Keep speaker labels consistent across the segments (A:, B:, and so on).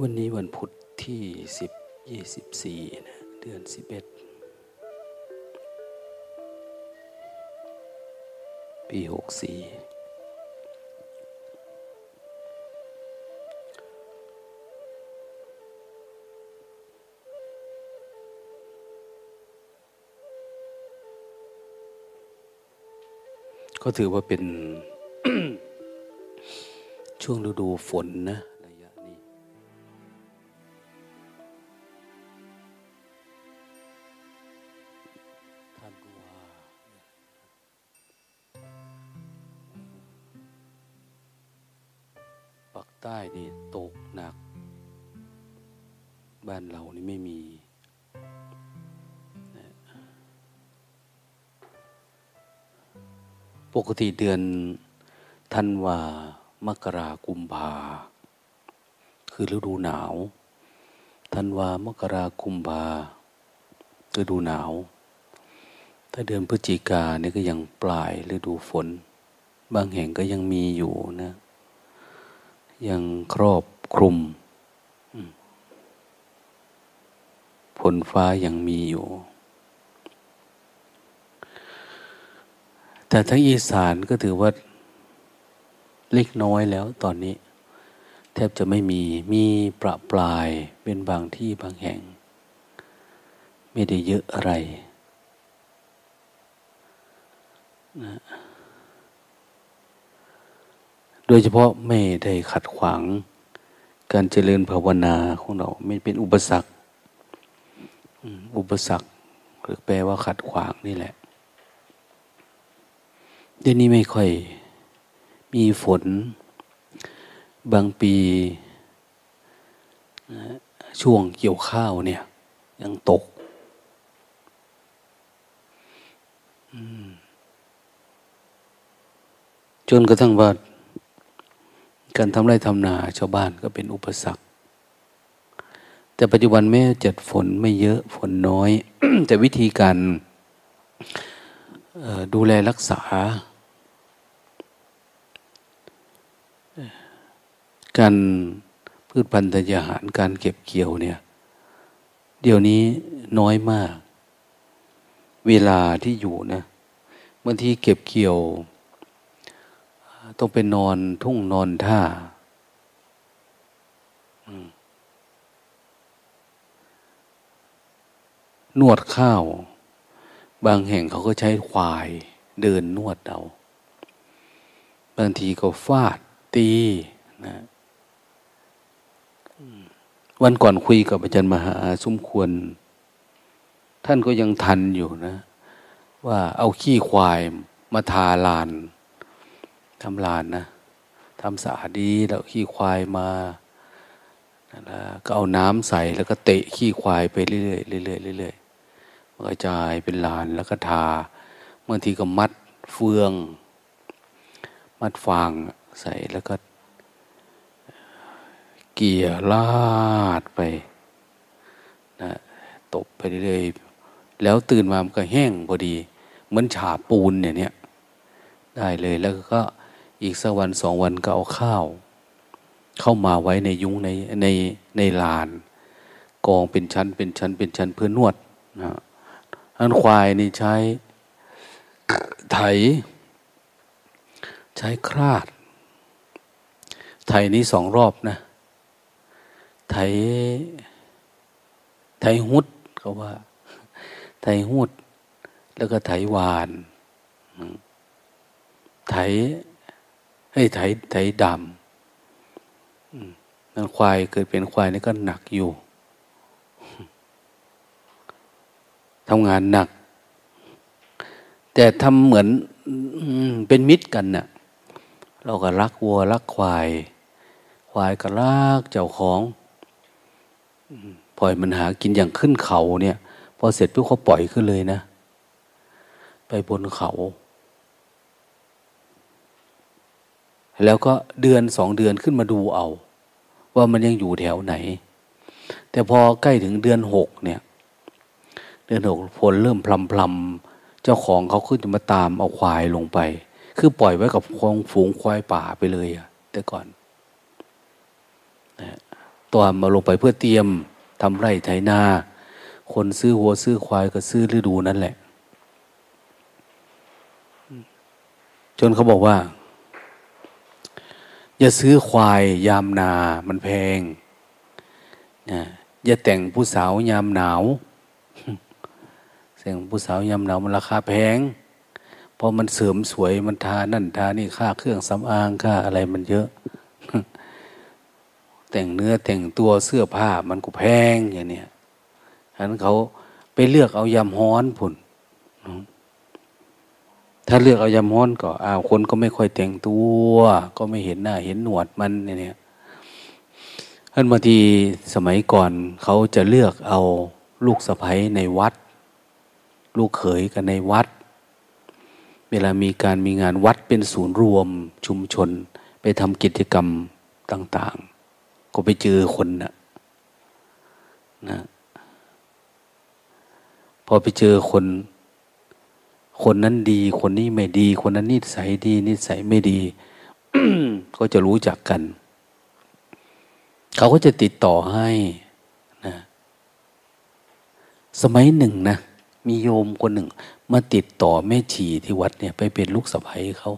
A: วันนี้วันพุธที่สิบยี่สิบสี่นะเดือนสิบเอ็ดปีหกสี่ก็ถือว่าเป็นช่วงฤดูฝนนะ ปกติเดือนธันวา มกรากุมภา คือฤดูหนาว ธันวา มกรากุมภาฤดูหนาว ถ้าเดือนพฤศจิกาเนี่ยก็ยังปลายฤดูฝน บางแห่งก็ยังมีอยู่นะ ยังครอบคลุมฝนฟ้ายังมีอยู่ แต่ทั้งอีสานก็ถือว่าเล็กน้อยแล้วตอนนี้ แทบจะไม่มีมีประปลายเป็นบางที่บางแห่ง ไม่ได้เยอะอะไรนะโดยเฉพาะไม่ได้ขัดขวาง การเจริญภาวนาของเรา ไม่เป็นอุปสรรค อุปสรรคหรือแปลว่าขัดขวางนี่แหละ เดี๋ยวนี้ไม่ค่อยมีฝน บางปี ช่วงเกี่ยวข้าวเนี่ย ยังตกจนกระทั่งว่าการทำไรทำนาชาวบ้านก็เป็นอุปสรรค แต่ปัจจุบันแม้จัดฝนไม่เยอะฝนน้อย แต่วิธีการดูแลรักษา การพืชพันธุ์ธัญญาหารการเก็บเกี่ยวเนี่ย เดี๋ยวนี้น้อยมาก เวลาที่อยู่นะบางทีเก็บเกี่ยว ต้องไปนอนทุ่งนอนท่านวดข้าว บางแห่งเขาก็ใช้ควายเดินนวดเอา บางทีก็ฟาดตีนะ วันก่อนคุยกับอาจารย์มหาสมควร ท่านก็ยังทันอยู่นะ ว่าเอาขี้ควายมาทาลานทำลานนะทำสะอาดดีแล้วขี้ควายมาก็เอาน้ำใส่แล้วก็เตะขี้ควายไปเรื่อยๆเรื่อยๆเรื่อยๆกระจายเป็นลานแล้วก็ทาบางทีก็มัดเฟือง มัดฟางใส่แล้วก็ เกี่ยลาดไปนะตบไปเรื่อยๆแล้วตื่นมามันก็แห้งพอดีเหมือนฉาปูนเนี่ยเนี่ยได้เลยแล้วก็อีกสักวันสองวันก็เอาข้าว เข้ามาไว้ในยุ้งในในในลาน กองเป็นชั้นเป็นชั้นเป็นชั้นเพื่อนวดนะอันควายนี่ใช้ไถ ใช้คราด ไถนี้สองรอบนะ ไถ ไถหุดเขาว่า ไถหุด แล้วก็ไถวาน ไถให้ไถไถดำนั่นควายเกิดเป็นควายนี่ก็หนักอยู่ทำงานหนัก แต่ทำเหมือนเป็นมิตรกันนะ่ะ เราก็รักวัวรักควาย ควายก็รักเจ้าของ ปล่อยมันหากินอย่างขึ้นเขาเนี่ย พอเสร็จปุ๊บเขาปล่อยขึ้นเลยนะ ไปบนเขา แล้วก็เดือนสองเดือนขึ้นมาดูเอา ว่ามันยังอยู่แถวไหน แต่พอใกล้ถึงเดือนหกเนี่ย เดือนหกฝนเริ่มพลำพลำเจ้าของเขาขึ้นจะมาตามเอาควายลงไป คือปล่อยไว้กับคงฝูงควายป่าไปเลยอะแต่ก่อน ตัวมาลงไปเพื่อเตรียมทำไร่ไถนา คนซื้อหัวซื้อควายก็ซื้อฤดูนั่นแหละ จนเขาบอกว่า อย่าซื้อควายยามนา มันแพงนะอย่าแต่งผู้สาวยามหนาวแต่งผู้สาวยามหนาวมันราคาแพง เพราะมันเสริมสวยมันทานั่นทานี่ค่าเครื่องสำอางค่าอะไรมันเยอะ แต่งเนื้อแต่งตัวเสื้อผ้ามันก็แพงอย่างเนี้ยฉะนั้นเขาไปเลือกเอายำฮ้อนผุนถ้าเลือกเอายำฮ้อนก็อ้าวคนก็ไม่ค่อยแต่งตัว ก็ไม่เห็นหน้าเห็นหนวดมันเนี่ยท่านบางทีสมัยก่อนเขาจะเลือกเอาลูกสะใภ้ในวัด ลูกเขยกันในวัด เวลามีการมีงานวัดเป็นศูนย์รวมชุมชน ไปทำกิจกรรมต่าง ก็ไปเจอคนนะนะพอไปเจอคน คนนั้นดี คนนี้ไม่ดี คนนั้นนิสัยดีนิสัยไม่ดี ก็จะรู้จักกัน เขาก็จะติดต่อให้นะสมัยหนึ่งนะมีโยมคนหนึ่ง มาติดต่อแม่ชีที่วัดเนี่ย ไปเป็นลูกสะใภ้เขา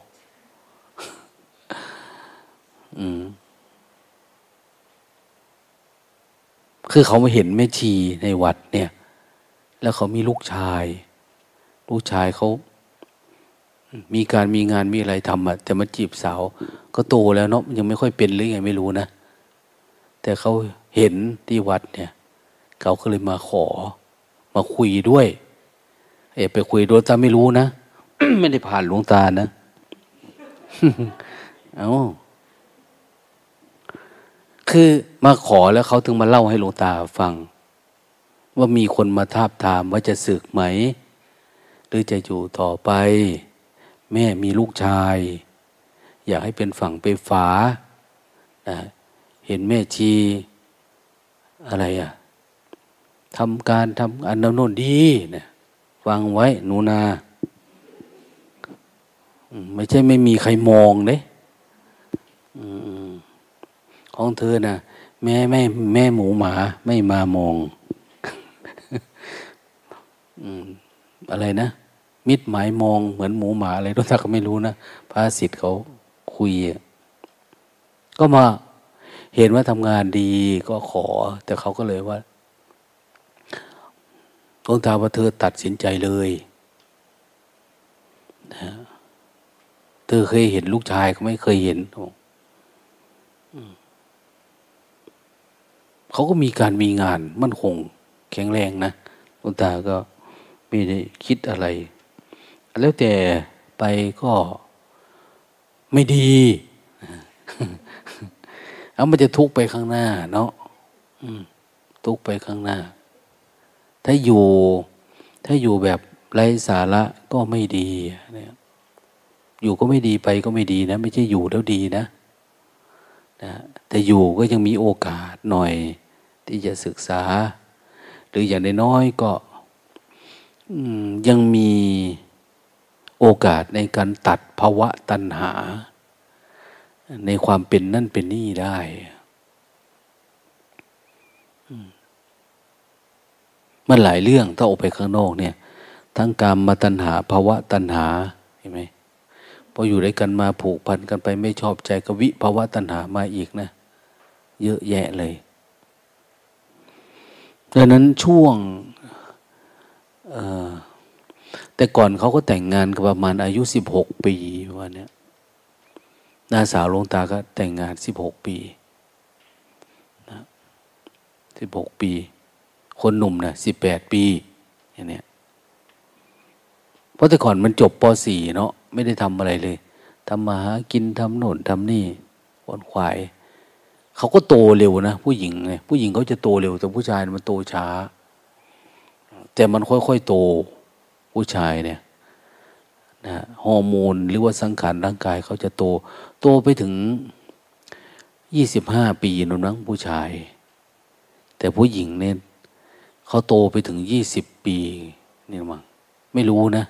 A: อืม คือเขามาเห็นแม่ชีในวัดเนี่ย แล้วเขามีลูกชาย ลูกชายเขามีการมีงานมีอะไรทำอะแต่มาจีบสาวก็โตแล้วเนาะยังไม่ค่อยเป็นหรือไงไม่รู้นะ แต่เขาเห็นที่วัดเนี่ย เขาก็เลยมาขอ มาคุยด้วย เอไปคุยโดยตาไม่รู้นะ ไม่ได้ผ่านหลวงตานะ เอา คือมาขอแล้วเขาถึงมาเล่าให้หลวงตาฟัง ว่ามีคนมาทาบทามว่าจะสึกไหม หรือจะอยู่ต่อไป แม่มีลูกชาย อยากให้เป็นฝั่งไปฝานะเห็นแม่ชีอะไรอะทำการทำอันนั้นโน่นดีเนี่ยฟังไว้หนูนา ไม่ใช่ไม่มีใครมองเด้ ของเธอนะ่ะ แม่แม่แม่หมูหมาไม่มามองอะไรนะ มิดหมายมองเหมือนหมูหมาอะไรทุกท่านก็ไม่รู้นะพระสิทธิ์เขาคุย ก็มาเห็นว่าทำงานดีก็ขอ แต่เขาก็เลยว่าหลวงตาว่าเธอตัดสินใจเลยนะเธอเคยเห็นลูกชายก็ไม่เคยเห็น เขาก็มีการมีงานมั่นคง แข็งแรงนะลวงตาก็ไม่ได้คิดอะไร แล้วแต่ไปก็ไม่ดีเอามันจะทุกไปข้างหน้า เนาะทุกไปข้างหน้า ถ้าอยู่ ถ้าอยู่แบบไร้สาระก็ไม่ดีเนี่ยอยู่ก็ไม่ดีไปก็ไม่ดีนะ ไม่ใช่อยู่แล้วดีนะนะแต่อยู่ก็ยังมีโอกาสหน่อย ที่จะศึกษา หรืออย่างน้อยก็ยังมีโอกาสในการตัดภาวะตัณหา ในความเป็นนั่นเป็นนี่ได้ มันหลายเรื่องถ้าออกไปข้างนอกเนี่ย ทั้งกรรมมาตัณหาภาวะตัณหาเห็นไหมพออยู่ด้วยกันมาผูกพันกันไปไม่ชอบใจกวิภาวะตัณหามาอีกนะ เยอะแยะเลย ดังนั้นช่วงแต่ก่อนเขาก็แต่งงานกันประมาณอายุสิบหกปีวันนี้น้าสาวลงตาก็แต่งงานสิบหกปีนะสิบหกปี คนหนุ่มนะสิบแปดปีอย่างนี้เพราะแต่ก่อนมันจบปสี่เนาะไม่ได้ทำอะไรเลยทำมาหากินทำโน่นทำนี่วนควาย เขาก็โตเร็วนะผู้หญิงไงผู้หญิงเขาจะโตเร็ว แต่ผู้ชายมันโตช้า แต่มันค่อยๆโตผู้ชายเนี่ยนะฮอร์โมนหรือว่าสังขารร่างกายเขาจะโต โตไปถึงยี่สิบห้าปีนุ่นังผู้ชาย แต่ผู้หญิงเนี่ยเขาโตไปถึงยี่สิบปีนี่มั้งไม่รู้นะ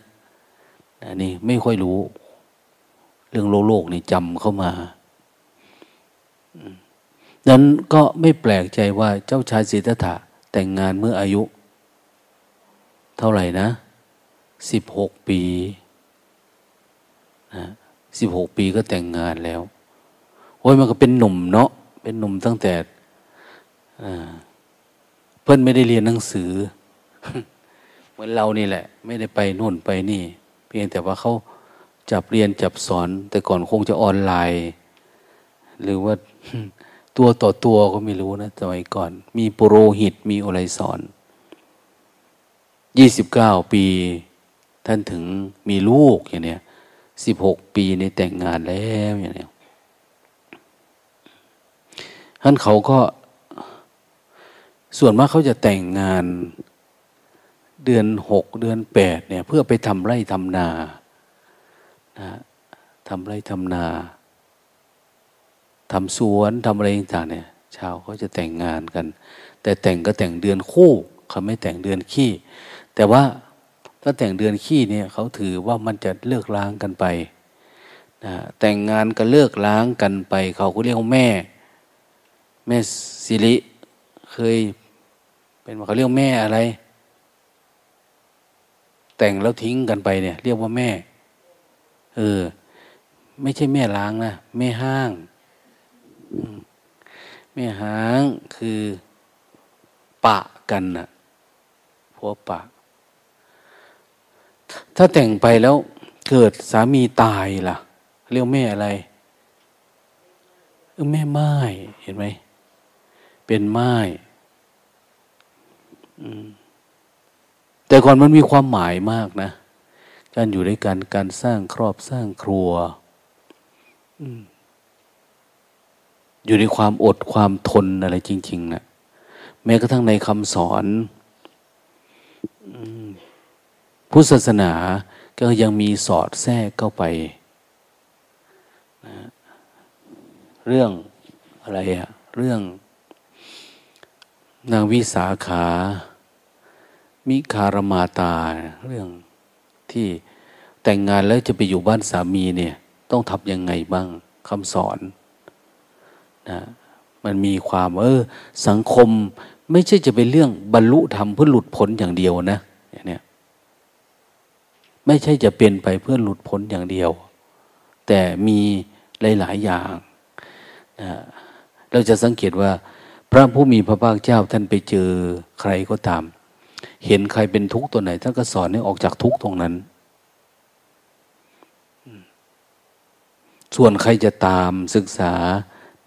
A: อันนี้ไม่ค่อยรู้ เรื่องโลกโลกนี่จำเข้ามา นั้นก็ไม่แปลกใจว่าเจ้าชายสิทธัตถะแต่งงานเมื่ออายุ เท่าไหร่นะสิบหกปีนะสิบหกปีก็แต่งงานแล้วโอ้ยมันก็เป็นหนุ่มเนาะเป็นหนุ่มตั้งแต่เพื่อนไม่ได้เรียนหนังสือ เหมือนเรานี่แหละ ไม่ได้ไปนู่นไปนี่ เพียงแต่ว่าเขาจับเรียนจับสอน แต่ก่อนคงจะออนไลน์ หรือว่า ตัวต่อตัวก็ไม่รู้นะสมัยก่อน มีปุโรหิตมีอะไรสอนยี่สิบเก้าปี ท่านถึงมีลูกอย่างเนี้ยสิบหกปีในแต่งงานแล้วอย่างเนี้ยท่านเขาก็ส่วนมากเขาจะแต่งงานเดือนหกเดือนแปดเนี่ย เพื่อไปทำไร่ทำนานะทำไร่ทำนา ทำสวนทำอะไรต่างเนี่ยชาวเขาจะแต่งงานกัน แต่แต่งก็แต่งเดือนคู่เขาไม่แต่งเดือนขี้ แต่ว่าถ้าแต่งเดือนขี้เนี่ยเขาถือว่ามันจะเลิกล้างกันไปนะแต่งงานก็เลิกล้างกันไป เขาก็เรียกแม่ แม่สิริเคย เป็นเขาเรียกแม่อะไร แต่งแล้วทิ้งกันไปเนี่ย เรียกว่าแม่ เออ ไม่ใช่แม่ล้างนะแม่ห้าง แม่หางคือปะกันนะผัวปะ ถ้าแต่งไปแล้วเกิดสามีตายล่ะ เรียกแม่อะไรเออแม่ไม้เห็นไหม เป็นไม้แต่ก่อนมันมีความหมายมากนะ การอยู่ด้วยกันการสร้างครอบสร้างครัว อืม อยู่ในความอดความทนอะไรจริงๆนะแม้กระทั่งในคำสอนพุทธศาสนาก็ยังมีสอดแทรกเข้าไปนะเรื่องอะไรอะเรื่อง นางวิสาขา มิคารมาตา เรื่องที่แต่งงานแล้วจะไปอยู่บ้านสามีเนี่ย ต้องทำยังไงบ้างคำสอน นะมันมีความเออสังคมไม่ใช่จะเป็นเรื่องบรรลุธรรมเพื่อหลุดพ้นอย่างเดียวนะอย่างนี้ไม่ใช่จะเป็นไปเพื่อหลุดพ้นอย่างเดียว แต่มีหลาย ๆ อย่างนะเราจะสังเกตว่า พระผู้มีพระภาคเจ้าท่านไปเจอใครก็ตาม เห็นใครเป็นทุกข์ตัวไหนท่านก็สอนให้ออกจากทุกข์ตรงนั้น ส่วนใครจะตามศึกษา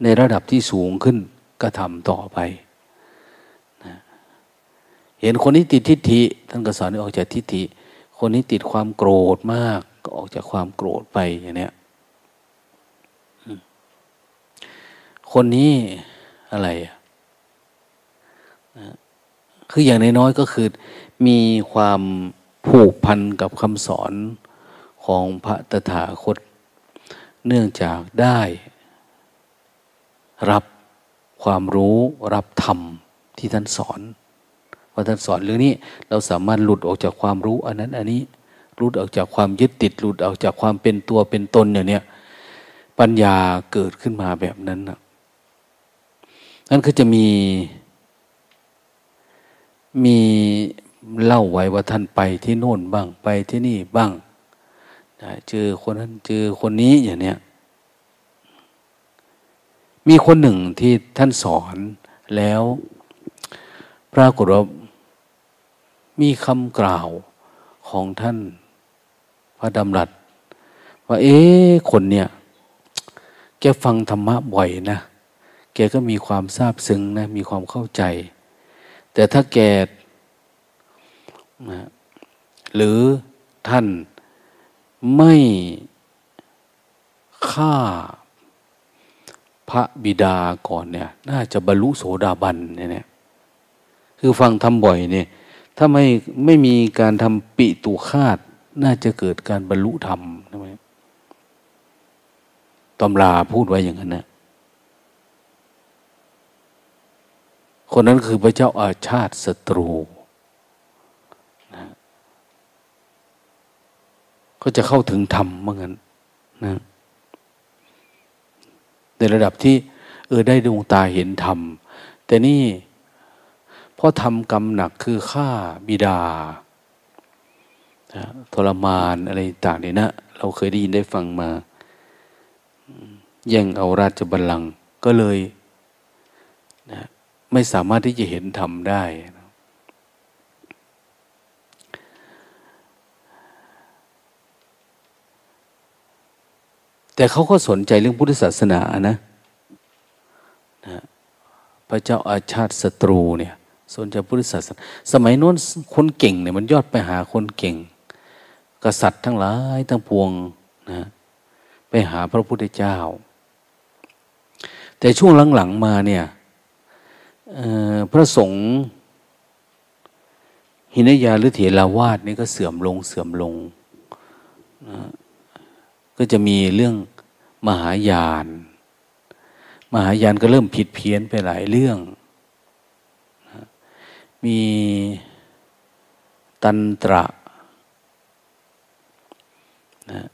A: ในระดับที่สูงขึ้นก็ทำต่อไปนะเห็นคนนี้ติดทิฏฐิท่านก็สอนให้ออกจากทิฏฐิ คนนี้ติดความโกรธมาก ก็ออกจากความโกรธไปอย่างนี้คนนี้อะไรอะคืออย่างน้อยๆก็คือมีความผูกพันกับคำสอนของพระตถาคต เนื่องจากได้ รับความรู้รับธรรมที่ท่านสอนว่าท่านสอนเรื่องนี้ เราสามารถหลุดออกจากความรู้อันนั้นอันนี้หลุดออกจากความยึดติดหลุดออกจากความเป็นตัวเป็นตนอย่างเนี้ยปัญญาเกิดขึ้นมาแบบนั้นนะนั่นก็จะมี มีเล่าไว้ว่าท่านไปที่โน่นบ้างไปที่นี่บ้างเจอคนนั้นเจอคนนี้อย่างเนี้ย มีคนหนึ่งที่ท่านสอนแล้วปรากฏว่ามีคำกล่าวของท่านพระดำรัส ว่าเอ๊คนเนี่ย แกฟังธรรมะบ่อยนะ แกก็มีความทราบซึ้งนะ มีความเข้าใจ แต่ถ้าแกนะหรือท่านไม่ฆ่า พระบิดาก่อนเนี่ย น่าจะบรรลุโสดาบันเนี่ยคือฟังทำบ่อยเนี่ย ถ้าไม่ไม่มีการทำปิตุคาตน่าจะเกิดการบรรลุธรรมใช่ไหมตำราพูดไว้อย่างนั้นนะคนนั้นคือพระเจ้าอาชาติศัตรูนะก็จะเข้าถึงธรรมเมื่อนกันนะ ในระดับที่เออได้ดวงตาเห็นธรรม แต่นี่เพราะทำกรรมหนักคือฆ่าบิดาทรมานอะไรต่างเนี่ยนะ เราเคยได้ยินได้ฟังมา แย่งเอาราชบัลลังก์ก็เลยนะไม่สามารถที่จะเห็นธรรมได้ แต่เขาก็สนใจเรื่องพุทธศาสนานะนะพระเจ้าอาชาติศัตรูเนี่ยสนใจพุทธศาสนา สมัยโน้นคนเก่งเนี่ยมันยอดไปหาคนเก่ง กษัตริย์ทั้งหลายทั้งปวงนะไปหาพระพุทธเจ้า แต่ช่วงหลังๆมาเนี่ยพระสงฆ์หินยาหรือเถราวาสนี่ก็เสื่อมลงเสื่อมลงนะ ก็จะมีเรื่องมหายาน มหายานก็เริ่มผิดเพี้ยนไปหลายเรื่อง มีตันตระนะ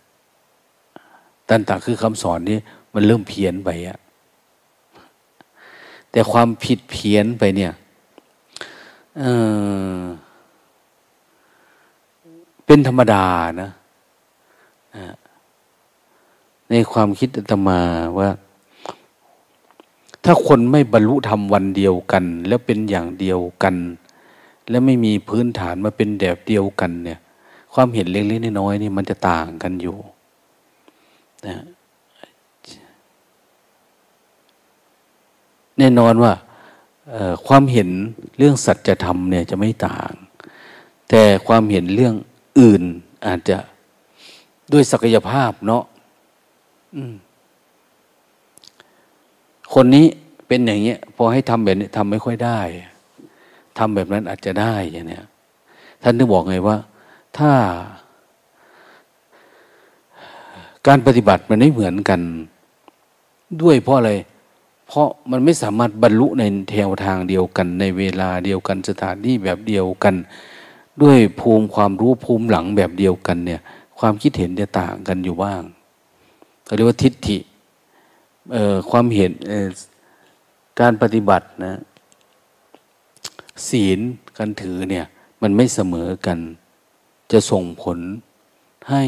A: ตันตระคือคำสอนนี้มันเริ่มเพี้ยนไปอะแต่ความผิดเพี้ยนไปเนี่ยเออเป็นธรรมดานะนะ ในความคิดอาตมาว่า ถ้าคนไม่บรรลุธรรมวันเดียวกัน แล้วเป็นอย่างเดียวกัน แล้วไม่มีพื้นฐานมาเป็นแบบเดียวกันเนี่ย ความเห็นเล็กๆน้อยๆนี่มันจะต่างกันอยู่นะแน่นอนว่าความเห็นเรื่องสัจธรรมเนี่ยจะไม่ต่าง แต่ความเห็นเรื่องอื่นอาจจะด้วยศักยภาพเนาะ คนนี้เป็นอย่างเงี้ยพอให้ทำแบบนี้ทำไม่ค่อยได้ทำแบบนั้นอาจจะได้อย่างเนี้ยท่านนึกบอกไงว่า ถ้า การปฏิบัติมันไม่เหมือนกัน ด้วยเพราะอะไร เพราะมันไม่สามารถบรรลุในแถวทางเดียวกัน ในเวลาเดียวกันสถานที่แบบเดียวกัน ด้วยภูมิความรู้ภูมิหลังแบบเดียวกันเนี่ย ความคิดเห็นจะต่างกันอยู่บ้าง เขาเรียกว่าทิฏฐิความเห็นการปฏิบัตินะศีลการถือเนี่ยมันไม่เสมอกัน จะส่งผลให้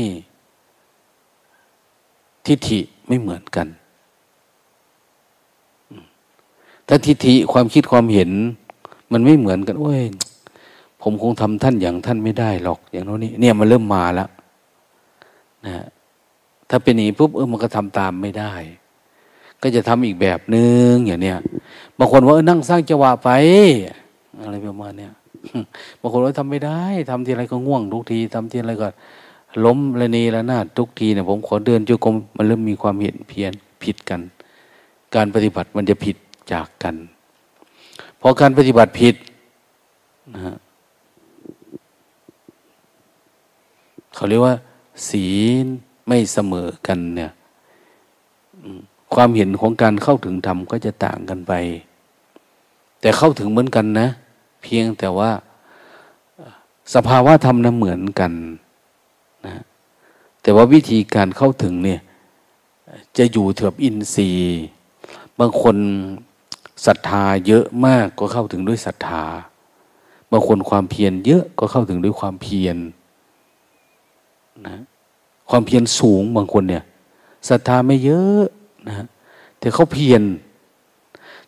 A: ทิฏฐิไม่เหมือนกัน ถ้าทิฏฐิความคิดความเห็น มันไม่เหมือนกัน โอ้ย ผมคงทำท่านอย่างท่านไม่ได้หรอก อย่างโน้นนี่เนี่ยมันเริ่มมาแล้วนะ ถ้าเป็นอย่างนี้ปุ๊บเออมันก็ทำตามไม่ได้ ก็จะทำอีกแบบนึงอย่างเนี้ยบางคนว่าเออนั่งสร้างจังหวะไป อะไรประมาณเนี้ยบางคนว่าทำไม่ได้ทำทีไรก็ง่วงทุกทีทำทีไรก็ล้มละเนระนาดทุกทีเนี่ยผมขอเดินจุกรมมันเริ่มมีความเห็นเพี้ยนผิดกัน การปฏิบัติมันจะผิดจากกันพอการปฏิบัติผิดนะฮะเขาเรียกว่า ศีล ไม่เสมอกันเนี่ยความเห็นของการเข้าถึงธรรมก็จะต่างกันไป แต่เข้าถึงเหมือนกันนะ เพียงแต่ว่าสภาวะธรรมนะเหมือนกันนะแต่ว่าวิธีการเข้าถึงเนี่ย จะอยู่เถือบอินทรีย์ บางคนศรัทธาเยอะมากก็เข้าถึงด้วยศรัทธา บางคนความเพียรเยอะก็เข้าถึงด้วยความเพียรนะ ความเพียรสูงบางคนเนี่ยศรัทธาไม่เยอะนะแต่เขาเพียร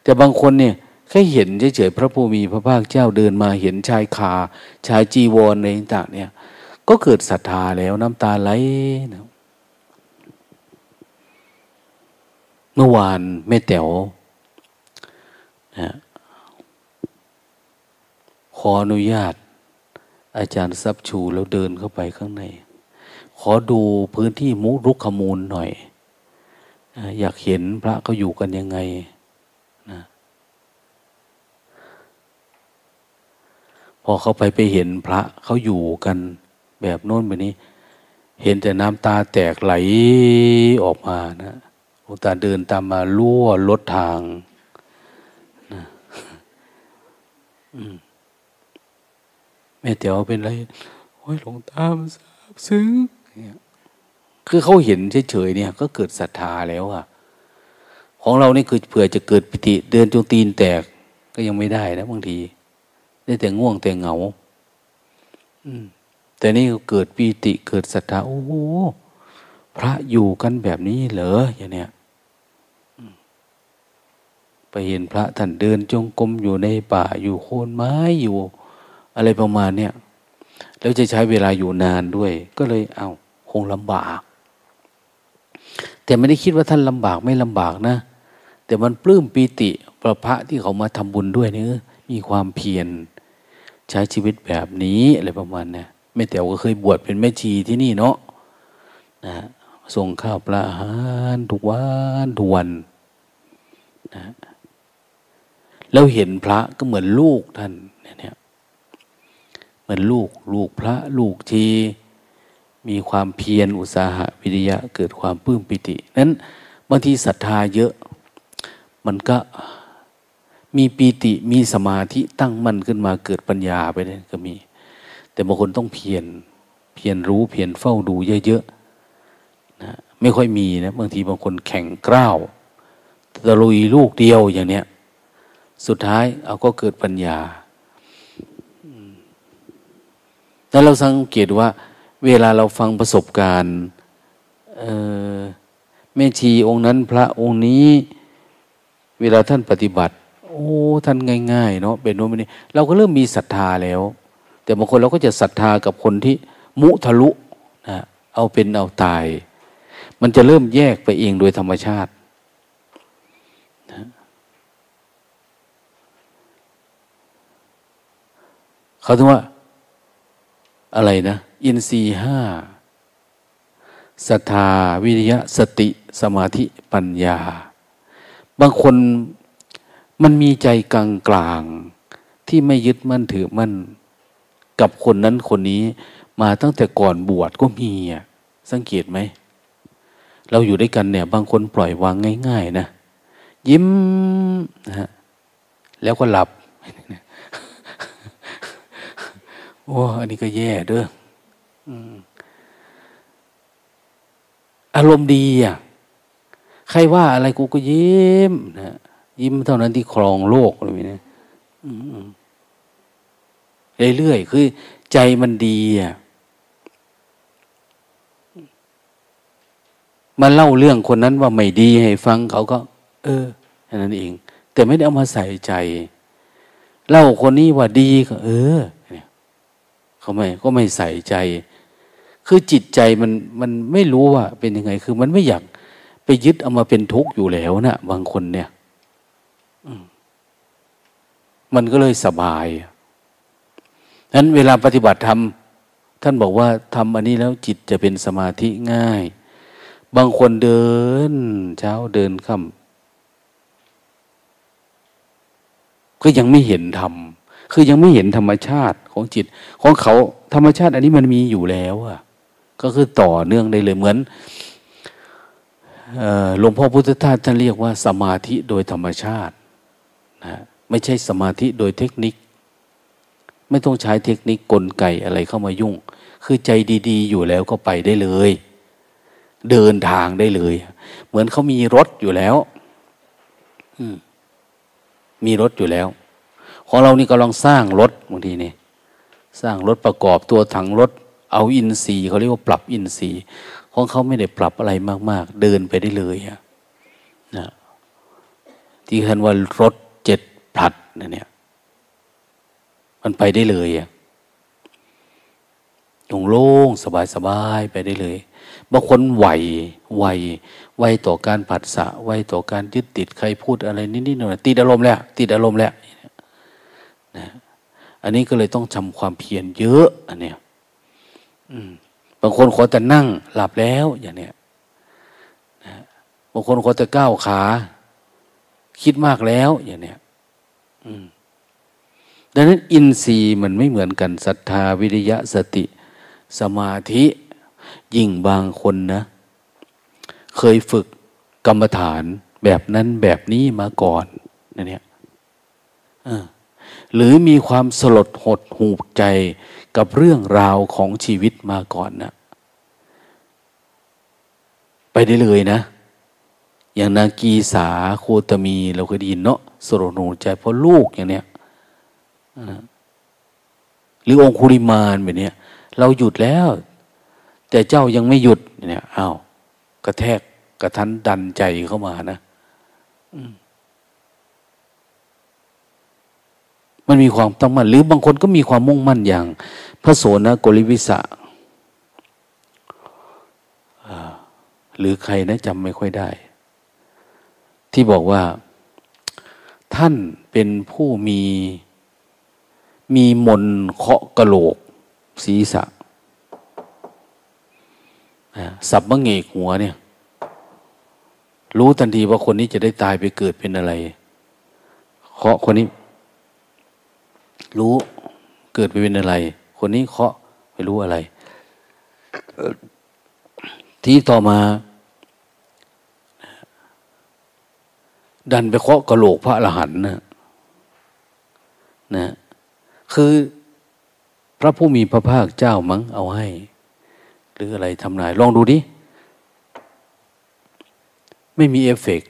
A: แต่บางคนเนี่ยแค่เห็นเฉยๆพระภูมิพระภาคเจ้าเดินมาเห็นชายคาชายจีวรในต่างเนี่ยก็เกิดศรัทธาแล้วน้ำตาไหลนะเมื่อวานแม่แต๋วนะขออนุญาต อาจารย์ซับชูแล้วเดินเข้าไปข้างใน ขอดูพื้นที่มุรุกขมูลหน่อย อยากเห็นพระเขาอยู่กันยังไงนะพอเขาไปไปเห็นพระเขาอยู่กันแบบโน้นแบบนี้ เห็นแต่น้ำตาแตกไหลออกมานะหลวงตาเดินตามมาลั่วลดทางนะแม่เตียวเป็นไรโอ้ยหลวงตามซาบซึ้ง คือเขาเห็นเฉยๆเนี่ย ก็เกิดศรัทธาแล้วอะของเรานี่คือเผื่อจะเกิดปิติ เดินจงตีนแตกก็ยังไม่ได้นะบางที ได้แต่ง่วงแต่เหงาแต่นี่เกิดปีติเกิดศรัทธาโอ้โหพระอยู่กันแบบนี้เหรออย่างเนี้ยไปเห็นพระท่านเดินจงกรมอยู่ในป่าอยู่โคนไม้อยู่ อะไรประมาณเนี้ยแล้วจะใช้เวลาอยู่นานด้วย ก็เลยเอาค งลำบาก แต่ไม่ได้คิดว่าท่านลำบากไม่ลำบากนะ แต่มันปลื้มปีติประพระที่เขามาทำบุญด้วยนี่มีความเพียรใช้ชีวิตแบบนี้อะไรประมาณนี้แม่แต๋วก็เคยบวชเป็นแม่ชีที่นี่เนาะนะส่งข้าวปลาอาหารทุกวันทุกวันนะแล้วเห็นพระก็เหมือนลูกท่านเนี่ยเหมือนลูกลูกพระลูกที มีความเพียรอุตสาหะวิริยะเกิดความปลื้มปิตินั้นบางทีศรัทธาเยอะ มันก็มีปีติมีสมาธิตั้งมั่นขึ้นมาเกิดปัญญาไปเลยก็มี แต่บางคนต้องเพียรเพียรรู้เพียรเฝ้าดูเยอะๆนะไม่ค่อยมีนะบางทีบางคนแข่งกล้าวตะลุยลูกเดียวอย่างเนี้ยสุดท้ายเอาก็เกิดปัญญาแล้วเราสังเกตว่า เวลาเราฟังประสบการณ์แม่ชีองค์นั้นพระองค์นี้ เวลาท่านปฏิบัติ โอ้ท่านง่ายๆเนาะเป็นโน้นนี่เราก็เริ่มมีศรัทธาแล้ว แต่บางคนเราก็จะศรัทธากับคนที่มุทะลุนะเอาเป็นเอาตาย มันจะเริ่มแยกไปเองโดยธรรมชาติเขาถึงว่าอะไรนะ อินทรีห้าศรัทธาวิริยะสติสมาธิปัญญา บางคนมันมีใจกลางกลางที่ไม่ยึดมั่นถือมั่น กับคนนั้นคนนี้มาตั้งแต่ก่อนบวชก็มีอะสังเกตไหม เราอยู่ด้วยกันเนี่ย บางคนปล่อยวางง่าย ๆ นะ ยิ้มนะฮะแล้วก็หลับ โอ้ อันนี้ก็แย่เด้อ อารมณ์ดีอะใครว่าอะไรกูก็ยิ้มนะยิ้มเท่านั้นที่ครองโลกเลยนะเรื่อยๆคือ ใจมันดีอะมาเล่าเรื่องคนนั้นว่าไม่ดีให้ฟังเขาก็ เออแค่นั้นเอง แต่ไม่ได้เอามาใส่ใจ เล่าคนนี้ว่าดีก็ เออเขาไม่ก็ไม่ใส่ใจ คือจิตใจมันมันไม่รู้ว่าเป็นยังไง คือมันไม่อยากไปยึดเอามาเป็นทุกข์อยู่แล้วนะบางคนเนี่ยมันก็เลยสบายนั้นเวลาปฏิบัติธรรมท่านบอกว่าทำอันนี้แล้วจิตจะเป็นสมาธิง่าย บางคนเดิน เช้าเดินค่ำก็ยังไม่เห็นธรรม คือยังไม่เห็นธรรมชาติของจิต ของเขาธรรมชาติอันนี้มันมีอยู่แล้วอะ ก็คือต่อเนื่องได้เลยเหมือนหลวงพ่อพุทธทาสท่านเรียกว่าสมาธิโดยธรรมชาตินะไม่ใช่สมาธิโดยเทคนิค ไม่ต้องใช้เทคนิคกลไกอะไรเข้ามายุ่ง คือใจดีๆ อยู่แล้วก็ไปได้เลย เดินทางได้เลย เหมือนเขามีรถอยู่แล้วมีรถอยู่แล้ว ของเรานี่กำลังสร้างรถบางทีนี่ สร้างรถประกอบตัวถังรถ เอาอินทรีย์เขาเรียกว่าปรับอินทรีย์ของเขาไม่ได้ปรับอะไรมาก ๆ เดินไปได้เลยนะที่คันว่ารถเจ็ดผลัดนเนี่ย มันไปได้เลยอะโล่งสบายสบายไปได้เลยบางคนไหวไหวไหวต่อการผัสสะไหวต่อการยึดติดใครพูดอะไรนิดๆหน่อยติดอารมณ์แล้วติดอารมณ์แล้วนะอันนี้ก็เลยต้องทำความเพียรเยอะอันเนี้ย บางคนขอแต่นั่งหลับแล้วอย่างเนี้ยนะบางคนขอแต่ก้าวขา คิดมากแล้วอย่างเนี้ยดังนั้นอินทรีย์มันไม่เหมือนกันศรัทธาวิริยะสติ สมาธิยิ่งบางคนนะ เคยฝึกกรรมฐานแบบนั้นแบบนี้มาก่อนนะเนี่ยหรือมีความสลดหดหูใจ กับเรื่องราวของชีวิตมาก่อนนะไปได้เลยนะ อย่างนากีสาโคตมีเราเคยได้ยินเนาะสโรโนใจเพราะลูกอย่างเนี้ยหรือองคุริมานแบบนี้เราหยุดแล้ว แต่เจ้ายังไม่หยุดเนี่ยอ้าวกระแทกกระทันดันใจเข้ามานะมั มันมีความตั้งมั่นหรือบางคนก็มีความมุ่งมั่นอย่าง พระโสนะโกริวิสะหรือใครนะจำไม่ค่อยได้ ที่บอกว่า ท่านเป็นผู้มีมีมนเคาะกะโหลก ศีรษะสับมะเงกหัวเนี่ย รู้ทันทีว่าคนนี้จะได้ตายไปเกิดเป็นอะไร เคาะคนนี้ รู้เกิดไปเป็นอะไร คนนี้เคาะไม่รู้อะไร ที่ต่อมา ดันไปเคาะกระโหลกพระอรหันต์นะนะ คือพระผู้มีพระภาคเจ้ามั้งเอาให้ หรืออะไรทำนาย ลองดูดิ ไม่มีเอฟเฟก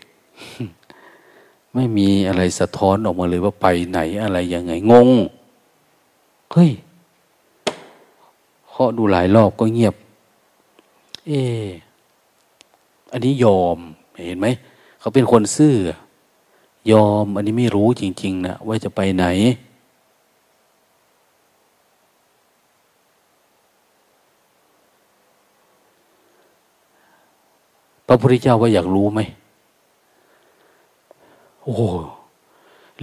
A: ไม่มีอะไรสะท้อนออกมาเลยว่าไปไหนอะไรยังไง งง เฮ้ยเคาะดูหลายรอบก็เงียบ เอออันนี้ยอม เห็นไหม เขาเป็นคนซื่อ ยอม อันนี้ไม่รู้จริง ๆนะว่าจะไปไหน พระพุทธเจ้าว่าอยากรู้ไหม โอ้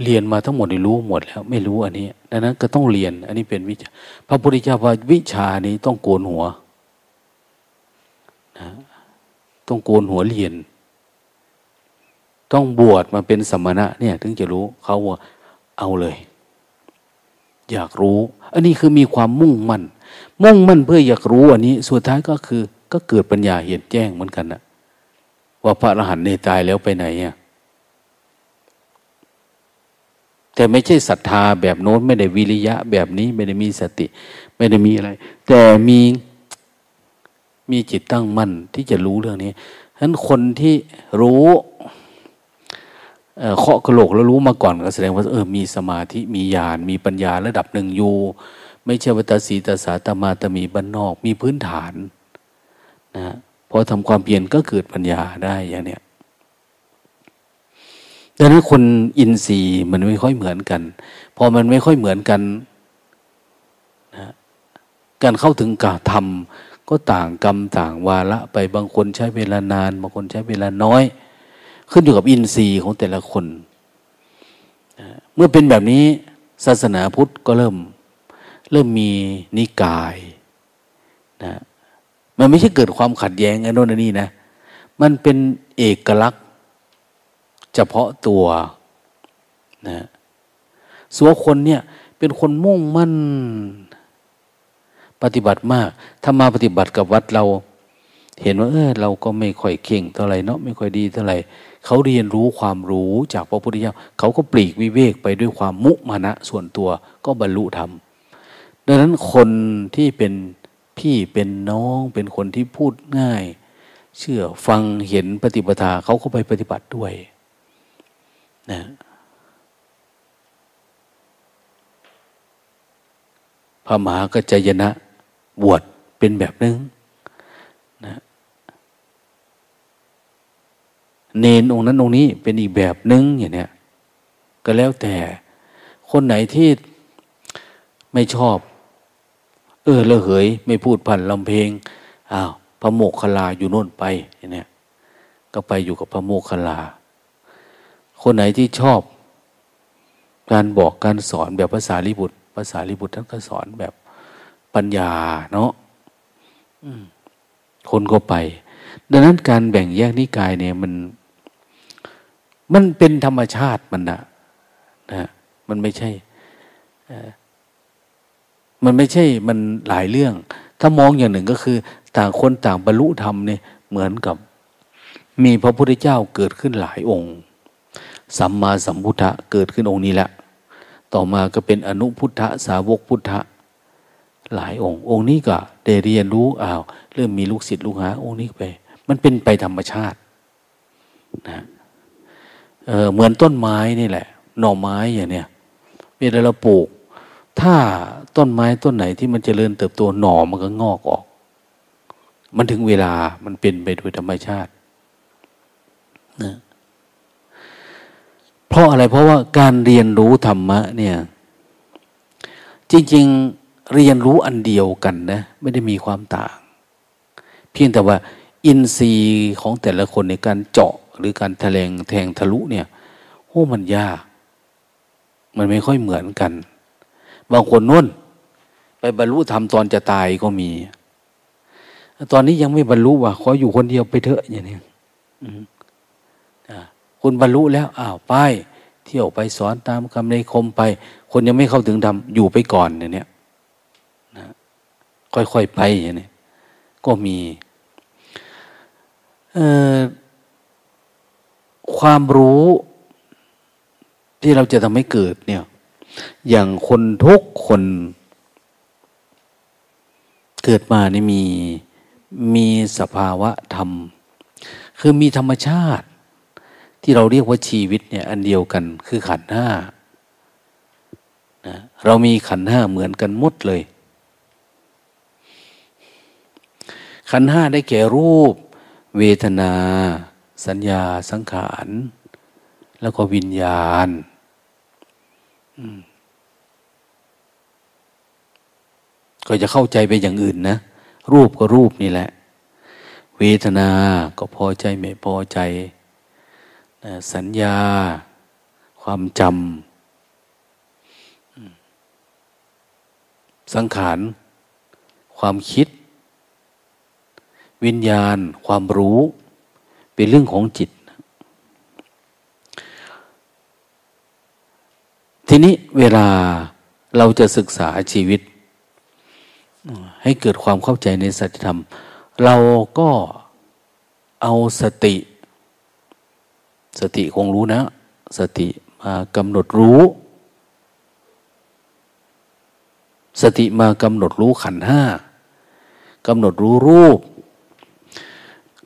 A: เรียนมาทั้งหมดรู้หมดแล้ว ไม่รู้อันนี้ดังนั้นก็ต้องเรียน อันนี้เป็นวิชาพระพุทธเจ้าว่าวิชานี้ต้องโกนหัวนะต้องโกนหัวเรียน ต้องบวชมาเป็นสมณะเนี่ย ถึงจะรู้เขาว่าเอาเลย อยากรู้ อันนี้คือมีความมุ่งมั่น มุ่งมั่นเพื่ออยากรู้อันนี้ สุดท้ายก็คือ ก็เกิดปัญญาเห็นแจ้งเหมือนกันนะว่าพระอรหันต์ในตายแล้วไปไหนอะ แต่ไม่ใช่ศรัทธาแบบโน้นไม่ได้วิริยะแบบนี้ไม่ได้มีสติ ไม่ได้มีอะไร แต่มีมีจิตตั้งมั่นที่จะรู้เรื่องนี้ฉะนั้นคนที่รู้เคาะกระโหลกแล้วรู้มาก่อนก็แสดงว่าเออมีสมาธิมีญาณมีปัญญาระดับหนึ่งอยู่ไม่ใช่วัตสีตาสาตมาตมีบ้านนอกมีพื้นฐานนะพอทำความเปลี่ยนก็เกิดปัญญาได้อย่างเนี้ย ดังนั้นคนอินทรีย์มันไม่ค่อยเหมือนกัน พอมันไม่ค่อยเหมือนกันนะการเข้าถึงการทำก็ต่างกรรมต่างวาระไปบางคนใช้เวลานานบางคนใช้เวลาน้อย ขึ้นอยู่กับอินทรีย์ของแต่ละคนนะเมื่อเป็นแบบนี้ศาสนาพุทธก็เริ่ม เริ่มมีนิกายนะมันไม่ใช่เกิดความขัดแย้งไอ้นนนี่นะ มันเป็นเอกลักษณ์ เฉพาะตัวนะสัวคนเนี่ยเป็นคนมุ่งมั่น ปฏิบัติมาก ถ้ามาปฏิบัติกับวัดเรา เห็นว่าเออเราก็ไม่ค่อยเก่งเท่าไหรเนาะไม่ค่อยดีเท่าไหร่เขาเรียนรู้ความรู้จากพระพุทธเจ้าเขาก็ปลีกวิเวกไปด้วยความมุมานะส่วนตัวก็บรรลุธรรมดังนั้นคนที่เป็นพี่เป็นน้องเป็นคนที่พูดง่าย เชื่อฟังเห็นปฏิปทาเขาก็ไปปฏิบัติด้วย นะพระมหากัจจยนะ บวชเป็นแบบนึงนะเนนองนั้นองนี้เป็นอีกแบบนึงอย่างเนี้ยก็แล้วแต่คนไหนที่ไม่ชอบ เออละเหย ไม่พูดพันลำเพลงอ้าวพระโมกขลาอยู่โน่นไปอย่างเนี่ยก็ไปอยู่กับพระโมกขลา คนไหนที่ชอบการบอกการสอนแบบภาษาลิบุตรภาษาลิบุตรท่านก็สอนแบบปัญญาเนาะคนก็ไป ดังนั้นการแบ่งแยกนิกายเนี่ยมัน มันเป็นธรรมชาติมันนะนะมันไม่ใช่มันไม่ใช่มันหลายเรื่อง ถ้ามองอย่างหนึ่งก็คือ ต่างคนต่างบรรลุธรรมเนี่ยเหมือนกับ มีพระพุทธเจ้าเกิดขึ้นหลายองค์ สัมมาสัมพุทธะเกิดขึ้นองค์นี้แหละต่อมาก็เป็นอนุพุทธะสาวกพุทธะหลายองค์ องค์นี้ก็ได้เรียนรู้อ้าวเริ่มมีลูกศิษย์ลูกหาองค์นี้ไป มันเป็นไปธรรมชาตินะเเหมือนต้นไม้นี่แหละ หน่อไม้อย่างเนี้ยเวลาเราปลูก ถ้าต้นไม้ต้นไหนที่มันจเจริญเติบโตหน่อมันก็งอกออก มันถึงเวลามันเป็นไปโดยธรรมชาตินะ เพราะอะไรเพราะว่าการเรียนรู้ธรรมะเนี่ยจริงๆเรียนรู้อันเดียวกันนะไม่ได้มีความต่าง เพียงแต่ว่าอินทรีย์ของแต่ละคนในการเจาะหรือการแถลงแทงทะลุเนี่ยโอ้มันยาก มันไม่ค่อยเหมือนกัน บางคนนุ่น ไปบรรลุธรรมตอนจะตายก็มี ตอนนี้ยังไม่บรรลุว่ะขออยู่คนเดียวไปเถอะอย่างนี้ คุณบรรลุแล้วอ้าวไปเที่ยวไปสอนตามคำในคมไป คนยังไม่เข้าถึงธรรมอยู่ไปก่อนเนี่ยนะค่อยๆไปอย่างนี้ก็มีความรู้ที่เราจะทำให้เกิดเนี่ย อย่างคนทุกคนเกิดมานี่มีมีสภาวะธรรม คือมีธรรมชาติ ที่เราเรียกว่าชีวิตเนี่ย อันเดียวกันคือขันห้านะเรามีขันห้าเหมือนกันหมดเลย ขันห้าได้แก่รูป เวทนา สัญญาสังขาร แล้วก็วิญญาณก็จะเข้าใจไปอย่างอื่นนะ รูปก็รูปนี่แหละ เวทนาก็พอใจไม่พอใจ สัญญา ความจำสังขาร ความคิด วิญญาณ ความรู้ เป็นเรื่องของจิต ทีนี้เวลาเราจะศึกษาชีวิต ให้เกิดความเข้าใจในสัจธรรม เราก็เอาสติ สติคงรู้นะ สติมากำหนดรู้ สติมากำหนดรู้ขันห้ากำหนดรู้รูป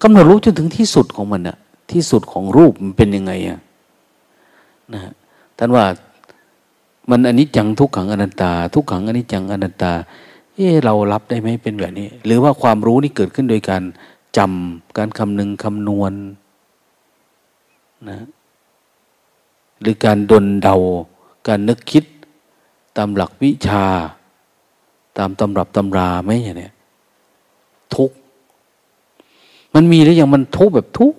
A: กำหนดรู้จนถึงที่สุดของมันนะที่สุดของรูปมันเป็นยังไงอะนะท่านว่ามันอนิจจังทุกขังอนัตตา ทุกขังอนิจจังอนัตตาเออเรารับได้ไหมเป็นแบบนี้ หรือว่าความรู้นี่เกิดขึ้นโดยการจำการคำนึงคำนวณ นะหรือการดนเดา การนึกคิดตามหลักวิชา ตามตำรับตำราไหมอย่างนี้ทุกมันมีหรือยังมันทุกแบบทุก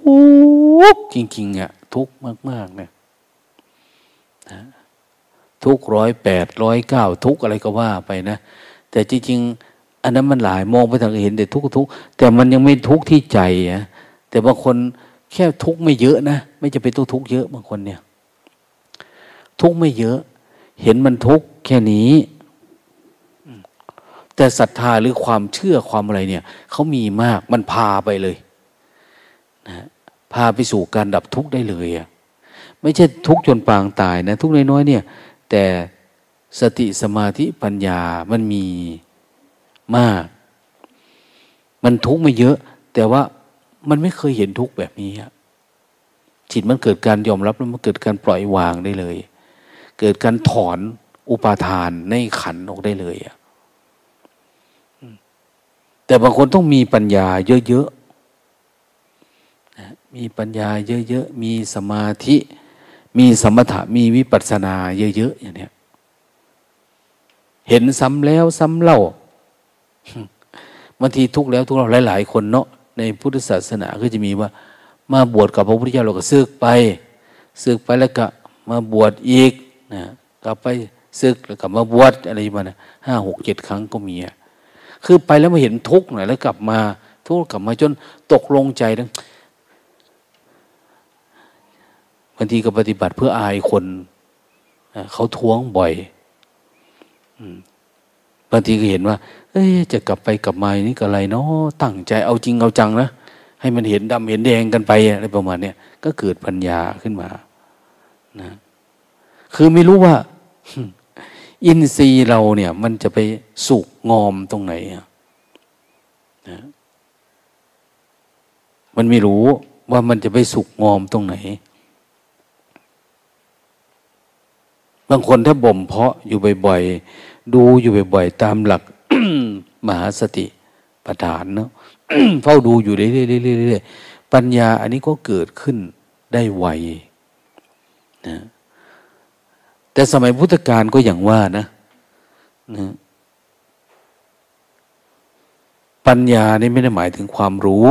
A: จริงๆอะทุกมากๆเนี่ยนะทุกร้อยแปดร้อยเก้าทุกอะไรก็ว่าไปนะ แต่จริงๆ อันนั้นมันหลายมองไปทางเห็นแต่ทุกทุกแต่มันยังไม่ทุกที่ใจอะแต่บางคน แค่ทุกข์ไม่เยอะนะ ไม่จะเป็นตัวทุกข์เยอะบางคนเนี่ย ทุกข์ไม่เยอะ เห็นมันทุกข์แค่นี้แต่ศรัทธาหรือความเชื่อความอะไรเนี่ยเขามีมากมันพาไปเลยนะพาไปสู่การดับทุกข์ได้เลยอะไม่ใช่ทุกข์จนปางตายนะ ทุกข์น้อยๆเนี่ย แต่สติสมาธิปัญญามันมีมาก มันทุกข์ไม่เยอะ แต่ว่า มันไม่เคยเห็นทุกข์แบบนี้จิตมันเกิดการยอมรับแล้วมันเกิดการปล่อยวางได้เลย เกิดการถอนอุปาทานในขันออกได้เลยอะแต่บางคนต้องมีปัญญาเยอะๆ มีปัญญาเยอะๆ มีสมาธิ มีสมถะ มีวิปัสสนาเยอะๆ อย่างนี้เห็นซ้ำแล้วซ้ำเล่าบางทีทุกแล้วทุกเราหลาย ๆ คนเนาะ ในพุทธศาสนาก็จะมีว่า มาบวชกับพระพุทธเจ้าเราก็ซึกไปซึกไปแล้วก็มาบวชอีกนะกลับไปซึกแล้วกลับมาบวชอะไรมานะห้าหกเจ็ดครั้งก็มีคือไปแล้วมาเห็นทุกข์หน่อยแล้วกลับมาทุกข์กลับมาจนตกลงใจทั้งางทีก็ปฏิบัติเพื่ออายคนเขาท้วงบ่อยบางทีก็เห็นว่า เอ้จะกลับไปกลับมานี่ก็อะไรเนาะตั้งใจเอาจริงเอาจังนะให้มันเห็นดำเห็นแดงกันไปอะไรประมาณเนี้ยก็เกิดปัญญาขึ้นมานะคือไม่รู้ว่า อินทรีย์เราเนี่ย มันจะไปสุกงอมตรงไหนนะมันไม่รู้ว่ามันจะไปสุกงอมตรงไหน บางคนถ้าบ่มเพาะอยู่บ่อยๆดูอยู่บ่อยๆตามหลัก มหาสติปัฏฐานเนาะเฝ้าดูอยู่เรื่อยๆปัญญาอันนี้ก็เกิดขึ้นได้ไวนะแต่สมัยพุทธกาลก็อย่างว่านะนะปัญญานี่ไม่ได้หมายถึงความรู้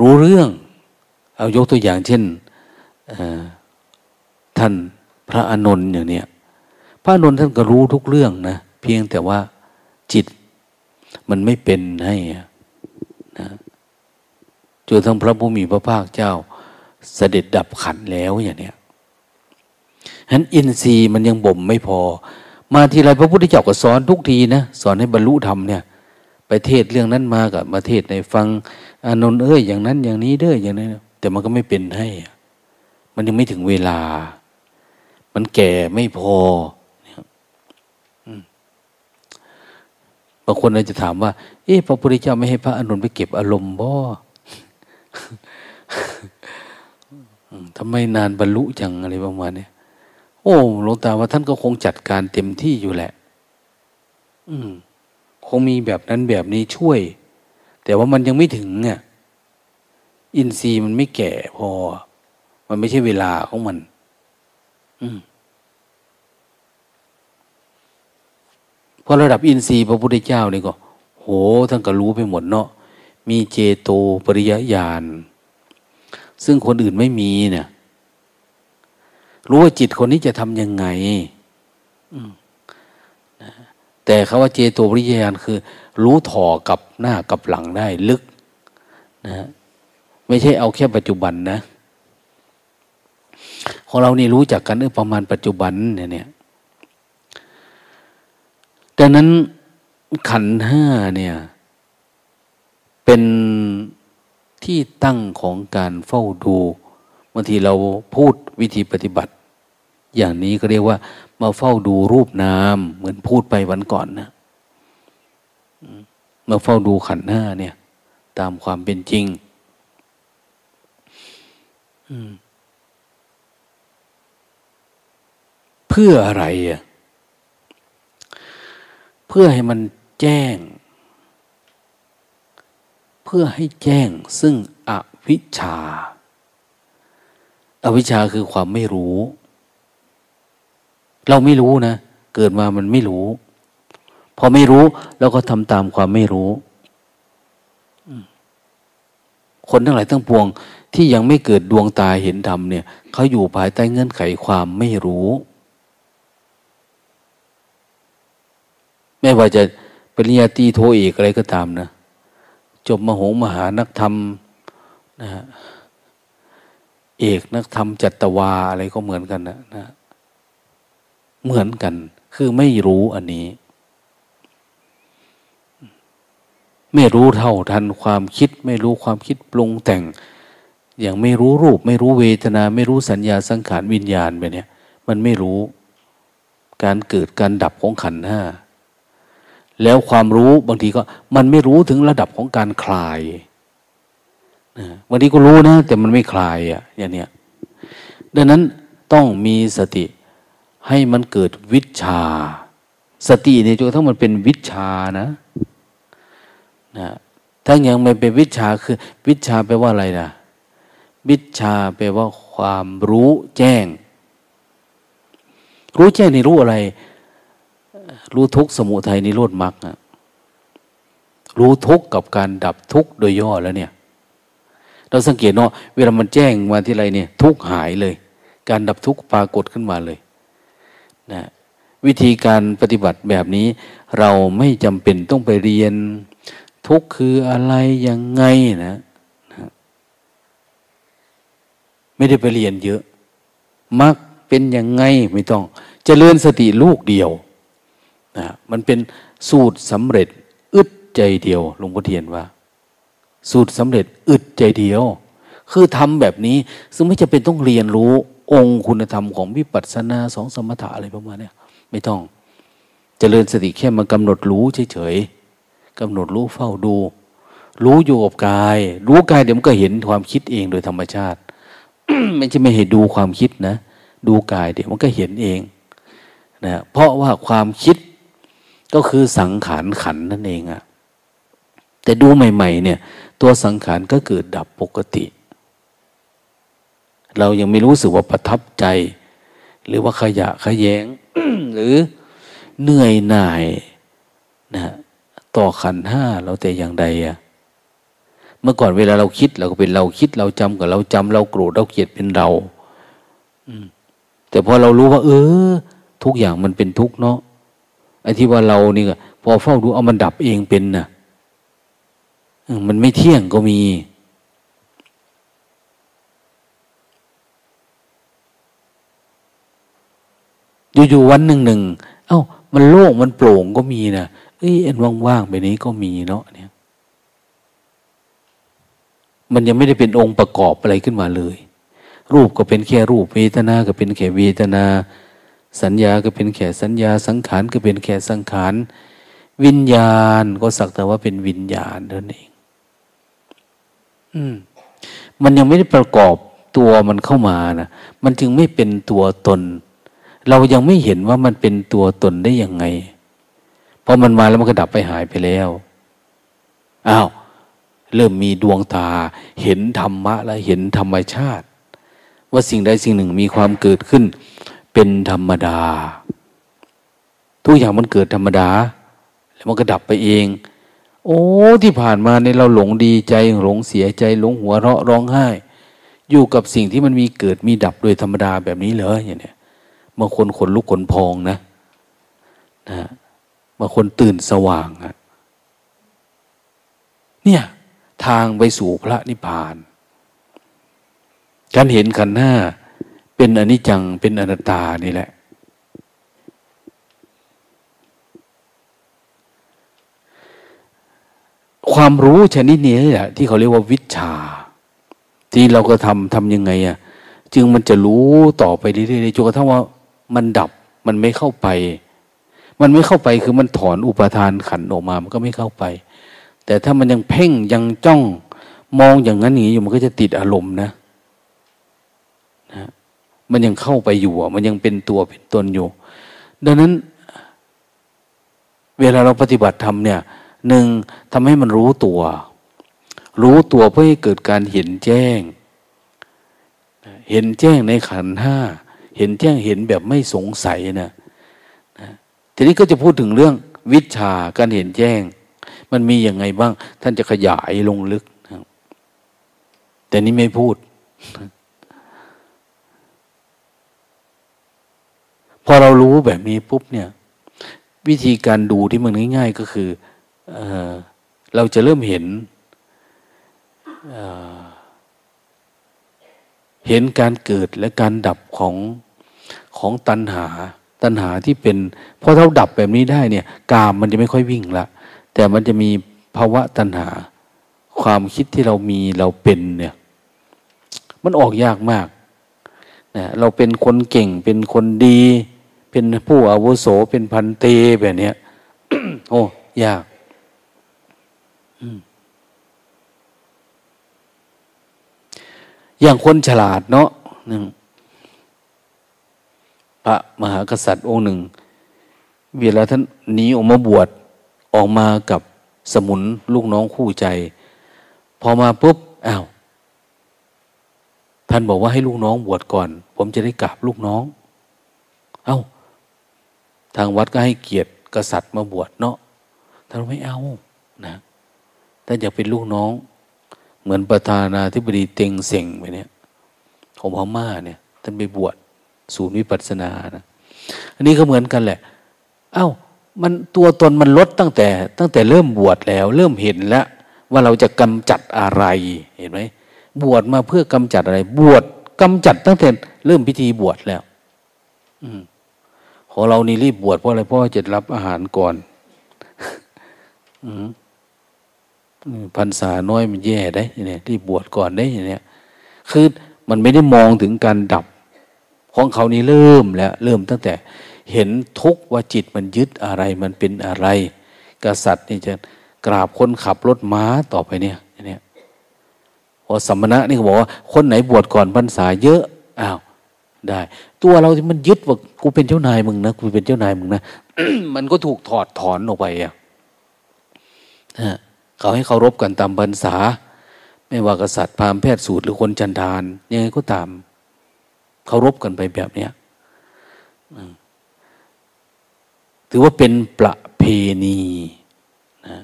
A: รู้เรื่อง เอายกตัวอย่างเช่นท่านพระอานนท์อย่างเนี้ยพระอานนท์ท่านก็รู้ทุกเรื่องนะเพียงแต่ว่า จิต มันไม่เป็นให้นะจนทั้งพระผู้มีพระภาคเจ้า เสด็จดับขันแล้วอย่างเนี้ยฉะนั้นอินทรีย์มันยังบ่มไม่พอ มาทีไรพระพุทธเจ้าก็สอนทุกทีนะสอนให้บรรลุธรรมเนี่ยไปเทศเรื่องนั้นมากับมาเทศในฟังอานนท์เอ้ยอย่างนั้นอย่างนี้เด้ออย่างนั้นแต่มันก็ไม่เป็นให้ มันยังไม่ถึงเวลา มันแก่ไม่พอ บางคนอาจจะถามว่า เอ๊ะพระพุทธเจ้าไม่ให้พระอนุนไปเก็บอารมณ์บ่ทำไมนานบรรลุจังอะไรประมาณนี้โอ้หลวงตาว่าท่านก็คงจัดการเต็มที่อยู่แหละ อืม คงมีแบบนั้นแบบนี้ช่วย แต่ว่ามันยังไม่ถึงเนี่ยอินทรีย์มันไม่แก่พอ มันไม่ใช่เวลาของมัน อืม พอระดับอินทรีย์พระพุทธเจ้านี่ก็ โหท่านก็รู้ไปหมดเนาะมีเจโตปริยญาณซึ่งคนอื่นไม่มีเนี่ยรู้ว่าจิตคนนี้จะทำยังไงแต่คาว่าเจโตปริยญาณคือ รู้ถ่อกับหน้ากับหลังได้ลึกนะไม่ใช่เอาแค่ปัจจุบันนะ ของเรานี่รู้จักกันเออประมาณปัจจุบันเนี่ย ดังนั้นขันห้าเนี่ย เป็นที่ตั้งของการเฝ้าดูบางทีเราพูดวิธีปฏิบัติ อย่างนี้ก็เรียกว่า มาเฝ้าดูรูปนาม เหมือนพูดไปวันก่อนนะมาเฝ้าดูขันห้าเนี่ย ตามความเป็นจริงเพื่ออะไรอะ พื่อให้มันแจ้ง เพื่อให้แจ้งซึ่งอวิชชาอวิชชาคือความไม่รู้ เราไม่รู้นะ เกิดมามันไม่รู้ พอไม่รู้เราก็ทำตามความไม่รู้ คนทั้งหลายทั้งปวงที่ยังไม่เกิดดวงตาเห็นธรรมเนี่ยเขาอยู่ภายใต้เงื่อนไขความไม่รู้ ไม่ว่าจะปริญญาตรีโทเอกอะไรก็ตามนะ จบมโหมหานักธรรมนะฮะเอกนักธรรมจัตวาอะไรก็เหมือนกันนะนะ เหมือนกัน คือไม่รู้อันนี้ ไม่รู้เท่าทันความคิด ไม่รู้ความคิดปรุงแต่ง อย่างไม่รู้รูป ไม่รู้เวทนา ไม่รู้สัญญาสังขารวิญญาณไปเนี่ย มันไม่รู้การเกิดการดับของขันห้า แล้วความรู้บางทีก็มันไม่รู้ถึงระดับของการคลายนะบางทีก็รู้นะ แต่มันไม่คลายอะ่ะอย่างเนี้ยดังนั้นต้องมีสติให้มันเกิดวิชา สติในจนทั้งมันเป็นวิชานะนะถ้ายังไม่เป็นวิชาคือ วิชาแปลว่าอะไรนะวิชาแปลว่าความรู้แจ้ง รู้แจ้งในรู้อะไร รู้ทุกสมุทัยนิโรธมรรครู้ทุกกับการดับทุกโดยย่อแล้วเนี่ย เราสังเกตเนาะเวลามันแจ้งมาที่ไรเนี่ย ทุกหายเลย การดับทุกปรากฏขึ้นมาเลยนะวิธีการปฏิบัติแบบนี้ เราไม่จำเป็นต้องไปเรียน ทุกคืออะไรยังไงนะนะไม่ได้ไปเรียนเยอะมักเป็นยังไงไม่ต้องจเจริญสติลูกเดียว นะมันเป็นสูตรสำเร็จ อึดใจเดียวหลวงพ่อเทียนว่า สูตรสำเร็จ อึดใจเดียว คือทำแบบนี้ ซึ่งไม่จะเป็นต้องเรียนรู้องค์คุณธรรมของวิปัสสนาสองสมถะอะไรประมาณนี้ไม่ต้องจเจริญสติแค่มากำหนดรู้เฉยๆกำหนดรู้เฝ้าดู รู้อยู่กับกาย รู้กายเดี๋ยวมันก็เห็นความคิดเองโดยธรรมชาติไม่ใช่ไม่ให้ดูความคิดนะ ดูกายเดี๋ยวมันก็เห็นเองนะเพราะว่าความคิด ก็คือสังขารขันนั่นเองอะแต่ดูใหม่ ๆ เนี่ย ตัวสังขารก็เกิดดับปกติ เรายังไม่รู้สึกว่าประทับใจ หรือว่าขยะขยง หรือเหนื่อยหน่ายนะต่อขันห้าเราแต่อย่างใดอะเมื่อก่อนเวลาเราคิดเราก็เป็นเราคิดเราจำกับเราจำเราโกรธเราเกลียดเป็นเราแต่พอเรารู้ว่า เออ ทุกอย่างมันเป็นทุกเนาะ ไอ้ที่ว่าเรานี่ก็พอเฝ้าดูเอามันดับเองเป็นนะ่ะมันไม่เที่ยงก็มี อยู่ๆวันหนึ่งหนึ่งเอา้า มันโล่งมันโปร่งก็มีนะเอ้ยอันว่างๆแบบนี้ก็มีเนาะเนี่ย มันยังไม่ได้เป็นองค์ประกอบอะไรขึ้นมาเลย รูปก็เป็นแค่รูปเวทนา ก็เป็นแค่เวทนา สัญญาก็เป็นแค่สัญญาสังขารก็เป็นแค่สังขาร วิญญาณก็สักแต่ว่าเป็นวิญญาณเท่านั้นเอง อืม มันยังไม่ได้ประกอบตัวมันเข้ามานะมันจึงไม่เป็นตัวตน เรายังไม่เห็นว่ามันเป็นตัวตนได้ยังไงพอมันมาแล้วมันก็ดับไปหายไปแล้วอ้าวเริ่มมีดวงตา เห็นธรรมะแล้วเห็นธรรมชาติ ว่าสิ่งใดสิ่งหนึ่งมีความเกิดขึ้น เป็นธรรมดา ทุกอย่างมันเกิดธรรมดา แล้วมันก็ดับไปเอง โอ้ที่ผ่านมาในเราหลงดีใจหลงเสียใจหลงหัวเราะร้องไห้ อยู่กับสิ่งที่มันมีเกิดมีดับโดยธรรมดาแบบนี้เลยอย่างเนี้ยบางคนขนลุกขนพองนะนะบางคนตื่นสว่างอะเนี่ยทางไปสู่พระนิพพาน การเห็นขันหน้า เป็นอนิจจังเป็นอนัตตานี่แหละ ความรู้ชนิดนี้แหละที่เขาเรียกว่าวิชา ที่เราก็ทำทำยังไงอะ่ะจึงมันจะรู้ต่อไปเรื่อยๆจนกระทั่งว่ามันดับมันไม่เข้าไป มันไม่เข้าไปคือมันถอนอุปทานขันออกมา มันก็ไม่เข้าไป แต่ถ้ามันยังเพ่งยังจ้องมองอย่างนั้นอย่างนี้อยู่มันก็จะติดอารมณ์นะนะ มันยังเข้าไปอยู่มันยังเป็นตัวเป็นตนอยู่ ดังนั้น เวลาเราปฏิบัติธรรมเนี่ยหนึ่งทำให้มันรู้ตัว รู้ตัวเพื่อให้เกิดการเห็นแจ้ง เห็นแจ้งในขันห้าเห็นแจ้งเห็นแบบไม่สงสัยนะทีนี้ก็จะพูดถึงเรื่องวิชาการเห็นแจ้ง มันมีอย่างไงบ้าง ท่านจะขยายลงลึกแต่นี้ไม่พูด พอเรารู้แบบนี้ปุ๊บเนี่ย วิธีการดูที่มันง่าย ๆ ก็คือเราจะเริ่มเห็นเห็นการเกิดและการดับของของตัณหา ตัณหาที่เป็นพอเราดับแบบนี้ได้เนี่ย กามมันจะไม่ค่อยวิ่งละแต่มันจะมีภาวะตัณหา ความคิดที่เรามีเราเป็นเนี่ย มันออกยากมากนะเราเป็นคนเก่งเป็นคนดี เป็นผู้อาวุโสเป็นพันเตแบบเนี้ยโอ้ยากอย่างคนฉลาดเนาะหนึ่งพระมหากษัตริย์องค์หนึ่ง เวลาท่านหนีออกมาบวชออกมากับสมุนลูกน้องคู่ใจ พอมาปุ๊บอ้าวท่านบอกว่าให้ลูกน้องบวชก่อน ผมจะได้กราบลูกน้อง เอา้า ทางวัดก็ให้เกียรติกษัตริย์มาบวชเนาะท่านไม่เอานะท่านอยากเป็นลูกน้อง เหมือนประธานาธิบดีเต็งเซ็งไปเนี่ยของพม่าเนี่ยท่านไปบวชศูนย์วิปัสสนานะอันนี้ก็เหมือนกันแหละ เอา้ามันตัวตนมันลดตั้งแต่ ตั้งแต่เริ่มบวชแล้ว เริ่มเห็นแล้ว ว่าเราจะกำจัดอะไรเห็นไหมบวชมาเพื่อกำจัดอะไร บวชกำจัดตั้งแต่เริ่มพิธีบวชแล้ว อืม ของเรานี่รีบบวชเพราะอะไรเพราะจะรับอาหารก่อนพรรษาน้อยมันแย่ได้เนี่ยที่บวชก่อนได้เนี่ยคือมันไม่ได้มองถึงการดับ ของเขานี่เริ่มแล้ว เริ่มตั้งแต่เห็นทุกว่าจิตมันยึดอะไรมันเป็นอะไร กษัตริย์นี่จะกราบคนขับรถม้าต่อไปเนี่ยเนี่ยพอสัมมณะนี่เขาบอกว่าคนไหนบวชก่อนพรรษาเยอะอ้าว ได้ ตัวเราที่มันยึดว่ากูเป็นเจ้านายมึงนะกูเป็นเจ้านายมึงนะมันก็ถูกถอดถอนออกไปอะเขาให้เคารพกันตามพรรษา ไม่ว่ากษัตริย์พราหมณ์แพทย์สูตรหรือคนจันทานยังไงก็ตามเคารพกันไปแบบเนี้ยถือว่าเป็นประเพณีนะ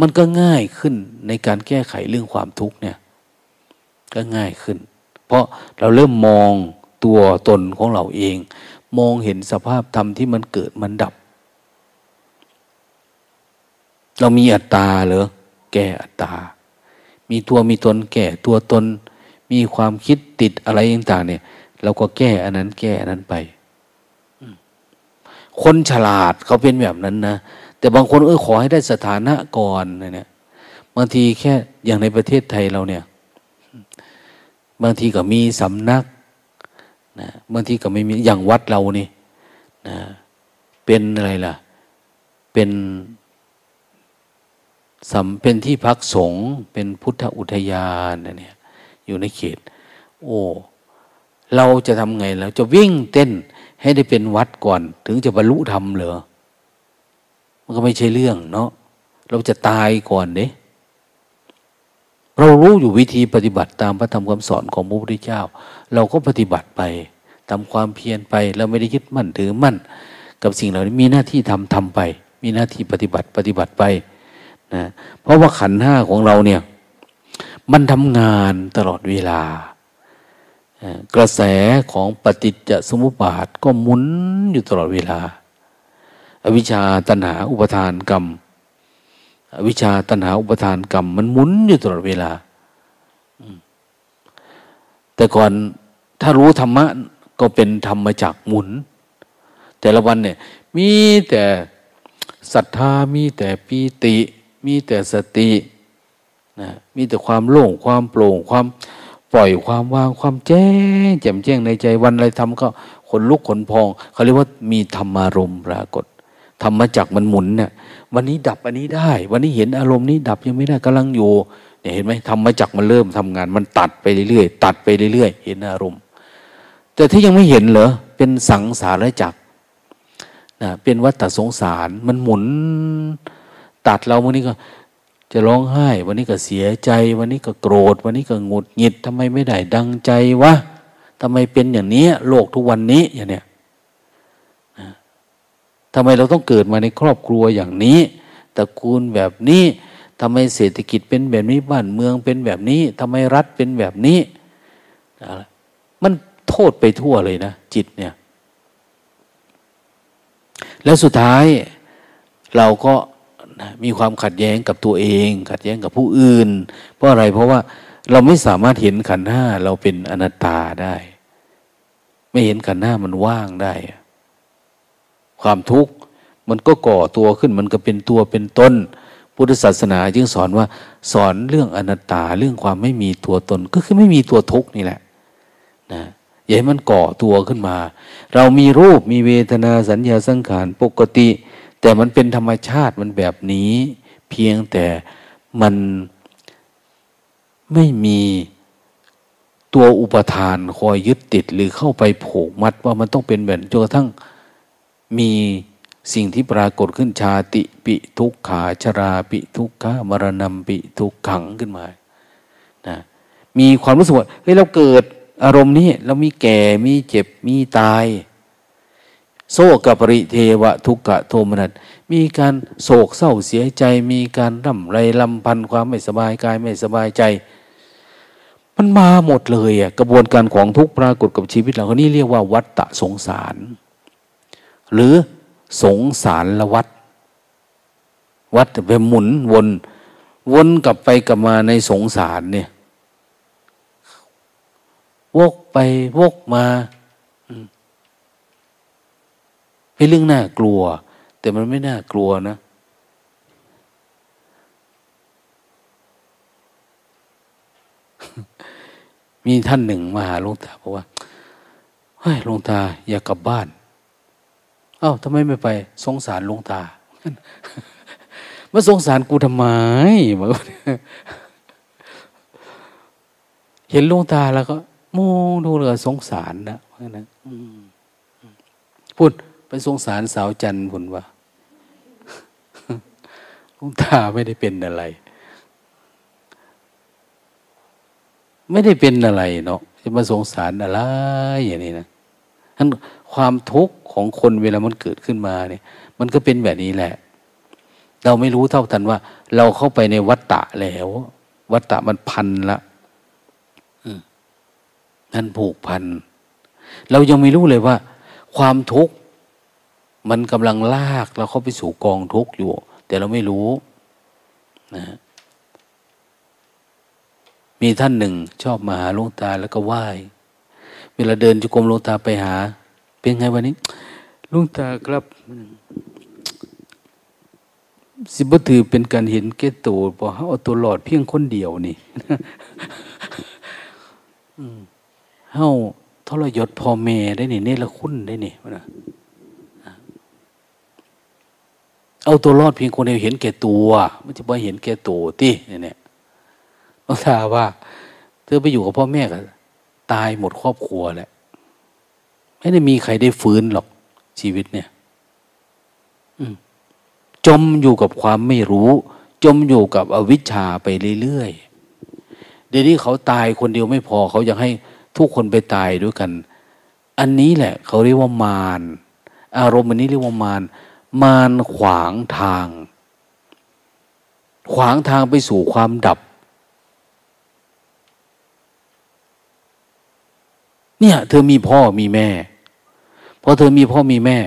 A: มันก็ง่ายขึ้นในการแก้ไขเรื่องความทุกข์เนี่ย ก็ง่ายขึ้น เพราะเราเริ่มมอง ตัวตนของเราเอง มองเห็นสภาพธรรมที่มันเกิดมันดับ เรามีอัตตาเหรอแก่อัตตา มีตัวมีตนแก่ตัวตน มีความคิดติดอะไรต่างๆเนี่ยเราก็แก้อันนั้นแก้อันนั้นไป คนฉลาดเขาเป็นแบบนั้นนะ แต่บางคนเออขอให้ได้สถานะก่อนเนี่ยบางทีแค่อย่างในประเทศไทยเราเนี่ย บางทีก็มีสำนัก นะบางทีก็ไม่มีอย่างวัดเรานี่นะเป็นอะไรล่ะ เป็นสำเป็นที่พักสงฆ์เป็นพุทธอุทยานเนี่ยอยู่ในเขต โอ้เราจะทำไงเราจะวิ่งเต้นให้ได้เป็นวัดก่อน ถึงจะบรรลุธรรมเหรอมันก็ไม่ใช่เรื่องเนาะเราจะตายก่อนเด้ เรารู้อยู่วิธีปฏิบัติตามพระธรรมคำสอนของพระพุทธเจ้า เราก็ปฏิบัติไปทำความเพียรไปเราไม่ได้ยึดมั่นถือมั่น กับสิ่งเหล่านี้มีหน้าที่ทำทำไป มีหน้าที่ปฏิบัติปฏิบัติไปนะเพราะว่าขันห้าของเราเนี่ยมันทำงานตลอดเวลา กระแสของปฏิจจสมุปบาทก็หมุนอยู่ตลอดเวลา อวิชชาตัณหาอุปทานกรรม วิชาตัณหาอุปทานกรรม มันหมุนอยู่ตลอดเวลาแต่ก่อนถ้ารู้ธรรมะก็เป็นธรรมจากหมุน แต่ละวันเนี่ย มีแต่ศรัทธามีแต่ปีติ มีแต่สตินะมีแต่ความโล่งความโปร่งความปล่อยความวางความแจ้งแจ่มแจ้งในใจวันอะไรทำก็ขนลุกขนพองเขาเรียกว่ามีธรรมารมปรากฏ ธรรมจักมันหมุนเนี่ย วันนี้ดับอันนี้ได้ วันนี้เห็นอารมณ์นี้ดับยังไม่ได้กำลังอยู่เนี่ยเห็นไหมธรรมจักมันเริ่มทำงาน มันตัดไปเรื่อยๆตัดไปเรื่อยๆเห็นอารมณ์ แต่ถ้ายังไม่เห็นเหรอเป็นสังสารจักนะเป็นวัฏสงสารมันหมุน ตัดเราเมื่อนี้ก็ จะร้องไห้ วันนี้ก็เสียใจ วันนี้ก็โกรธ วันนี้ก็หงุดหงิดทำไมไม่ได้ดังใจวะทำไมเป็นอย่างนี้โลกทุกวันนี้อย่างเนี้ย ทำไมเราต้องเกิดมาในครอบครัวอย่างนี้ตระกูลแบบนี้ทำไมเศรษฐกิจเป็นแบบนี้บ้านเมืองเป็นแบบนี้ทำไมรัฐเป็นแบบนี้ มันโทษไปทั่วเลยนะ จิตเนี่ย แล้วสุดท้ายเราก็มีความขัดแย้งกับตัวเอง ขัดแย้งกับผู้อื่น เพราะอะไรเพราะว่าเราไม่สามารถเห็นขันห้าเราเป็นอนัตตาได้ ไม่เห็นขันห้ามันว่างได้ ความทุกข์มันก็ก่อตัวขึ้นมันก็เป็นตัวเป็นตนพุทธศาสนาจึงสอนว่าสอนเรื่องอนัตตาเรื่องความไม่มีตัวตนก็คือไม่มีตัวทุกข์นี่แหละนะอย่าให้มันก่อตัวขึ้นมา เรามีรูปมีเวทนาสัญญาสังขารปกติ แต่มันเป็นธรรมชาติมันแบบนี้ เพียงแต่มันไม่มีตัวอุปทานคอยยึดติดหรือเข้าไปผูกมัดว่ามันต้องเป็นแบบจนกระทั่ง มีสิ่งที่ปรากฏขึ้นชาติปิทุกขาชราปิทุกขามรณะปิทุกขังขึ้นมานะมีความรู้สึกว่าเฮ้ยเราเกิดอารมณ์นี้เรามีแก่มีเจ็บมีตาย โศกปริเทวะทุกขะโทมนัสมีการโศกเศร้าเสียใจ มีการร่ำไรลำพันความไม่สบายกายไม่สบายใจ มันมาหมดเลยอะกระบวนการของทุกปรากฏกับชีวิตเราคนนี้เรียกว่าวัฏฏะสงสาร หรือสงสารละวัฏวัฏไปหมุนวน วนกลับไปกลับมาในสงสารเนี่ย วกไปวกมาเป็นเรื่องน่ากลัว แต่มันไม่น่ากลัวนะมีท่านหนึ่งมาหาหลวงตาบอกว่าเฮ้ยหลวงตาอยากกลับบ้าน เอ้าทำไมไม่ไป สงสารหลวงตามาสงสารกูทำไมเห็นลุงตาแล้วก็มองดูเลยสงสารนะเพราะนั้นพูดไปสงสารสาวจันทร์ว่าลุงตาไม่ได้เป็นอะไร ไม่ได้เป็นอะไรเนาะจะมาสงสารอะไรอย่างนี้นะั้นความทุกข์ของคนเวลามันเกิดขึ้นมาเนี่ย มันก็เป็นแบบนี้แหละ เราไม่รู้เท่าทันว่า เราเข้าไปในวัฏฏะแล้ว วัฏฏะมันพันละนั่นผูกพัน เรายังไม่รู้เลยว่า ความทุกข์มันกำลังลากเราเข้าไปสู่กองทุกข์อยู่ แต่เราไม่รู้นะมีท่านหนึ่งชอบมาหาหลวงตาแล้วก็ไหว้ วลาเดินจุกรมลงตาไปหา เป็นไงวันนี้ลวงตาครับ สิบถือเป็นการเห็นแก่ตัวพอเอาตัวหลอดเพียงคนเดียวนี่เฮาทรยศพ่อแม่ได้นี่เนรคุณได้นี่นะเอาตัวรอดเพียงคนเดียวเห็นแก่ตัวไม่ใช่ว่าเห็นแก่ตัวที่เนี่ยหลวงตาว่า เธอไปอยู่กับพ่อแม่ก็ ตายหมดครอบครัวแหละ ไม่ได้มีใครได้ฟื้นหรอกชีวิตเนี่ยจมอยู่กับความไม่รู้ จมอยู่กับอวิชชาไปเรื่อยๆเดี๋ยวนี้เขาตายคนเดียวไม่พอ เขายากให้ทุกคนไปตายด้วยกัน อันนี้แหละ เขาเรียกว่ามารอารมณ์อันนี้เรียกว่ามารมารขวางทาง ขวางทางไปสู่ความดับ เนี่ย เธอมีพ่อมีแม่พอเธอมีพ่อมีแม่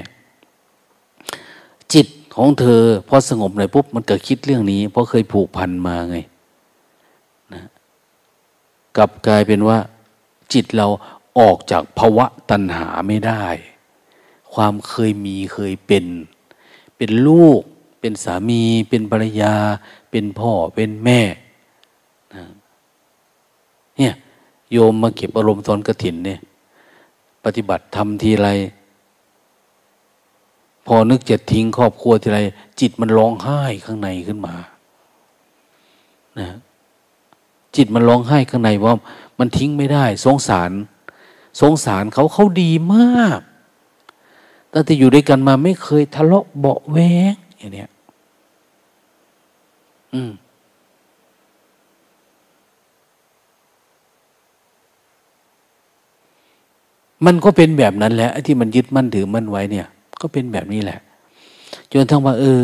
A: จิตของเธอพอสงบหน่อยปุ๊บมันเกิดคิดเรื่องนี้ เพราะเคยผูกพันมาไงนะกลับกลายเป็นว่า จิตเราออกจากภาวะตัณหาไม่ได้ ความเคยมีเคยเป็น เป็นลูก เป็นสามี เป็นภรรยา เป็นพ่อเป็นแม่นะเนี่ย โยมมาเก็บอารมณ์ตอนกระถินเนี่ย ปฏิบัติทำทีไร พอนึกจะทิ้งครอบครัวทีไร จิตมันร้องไห้ข้างในขึ้นมา นะ จิตมันร้องไห้ข้างในว่ามันทิ้งไม่ได้ สงสาร สงสารเขาเขาดีมากตั้งแต่อยู่ด้วยกันมาไม่เคยทะเลาะเบาแวงอย่างเนี้ย อืม มันก็เป็นแบบนั้นแหละที่มันยึดมั่นถือมั่นไว้เนี่ย ก็เป็นแบบนี้แหละ จนทั้งว่า เออ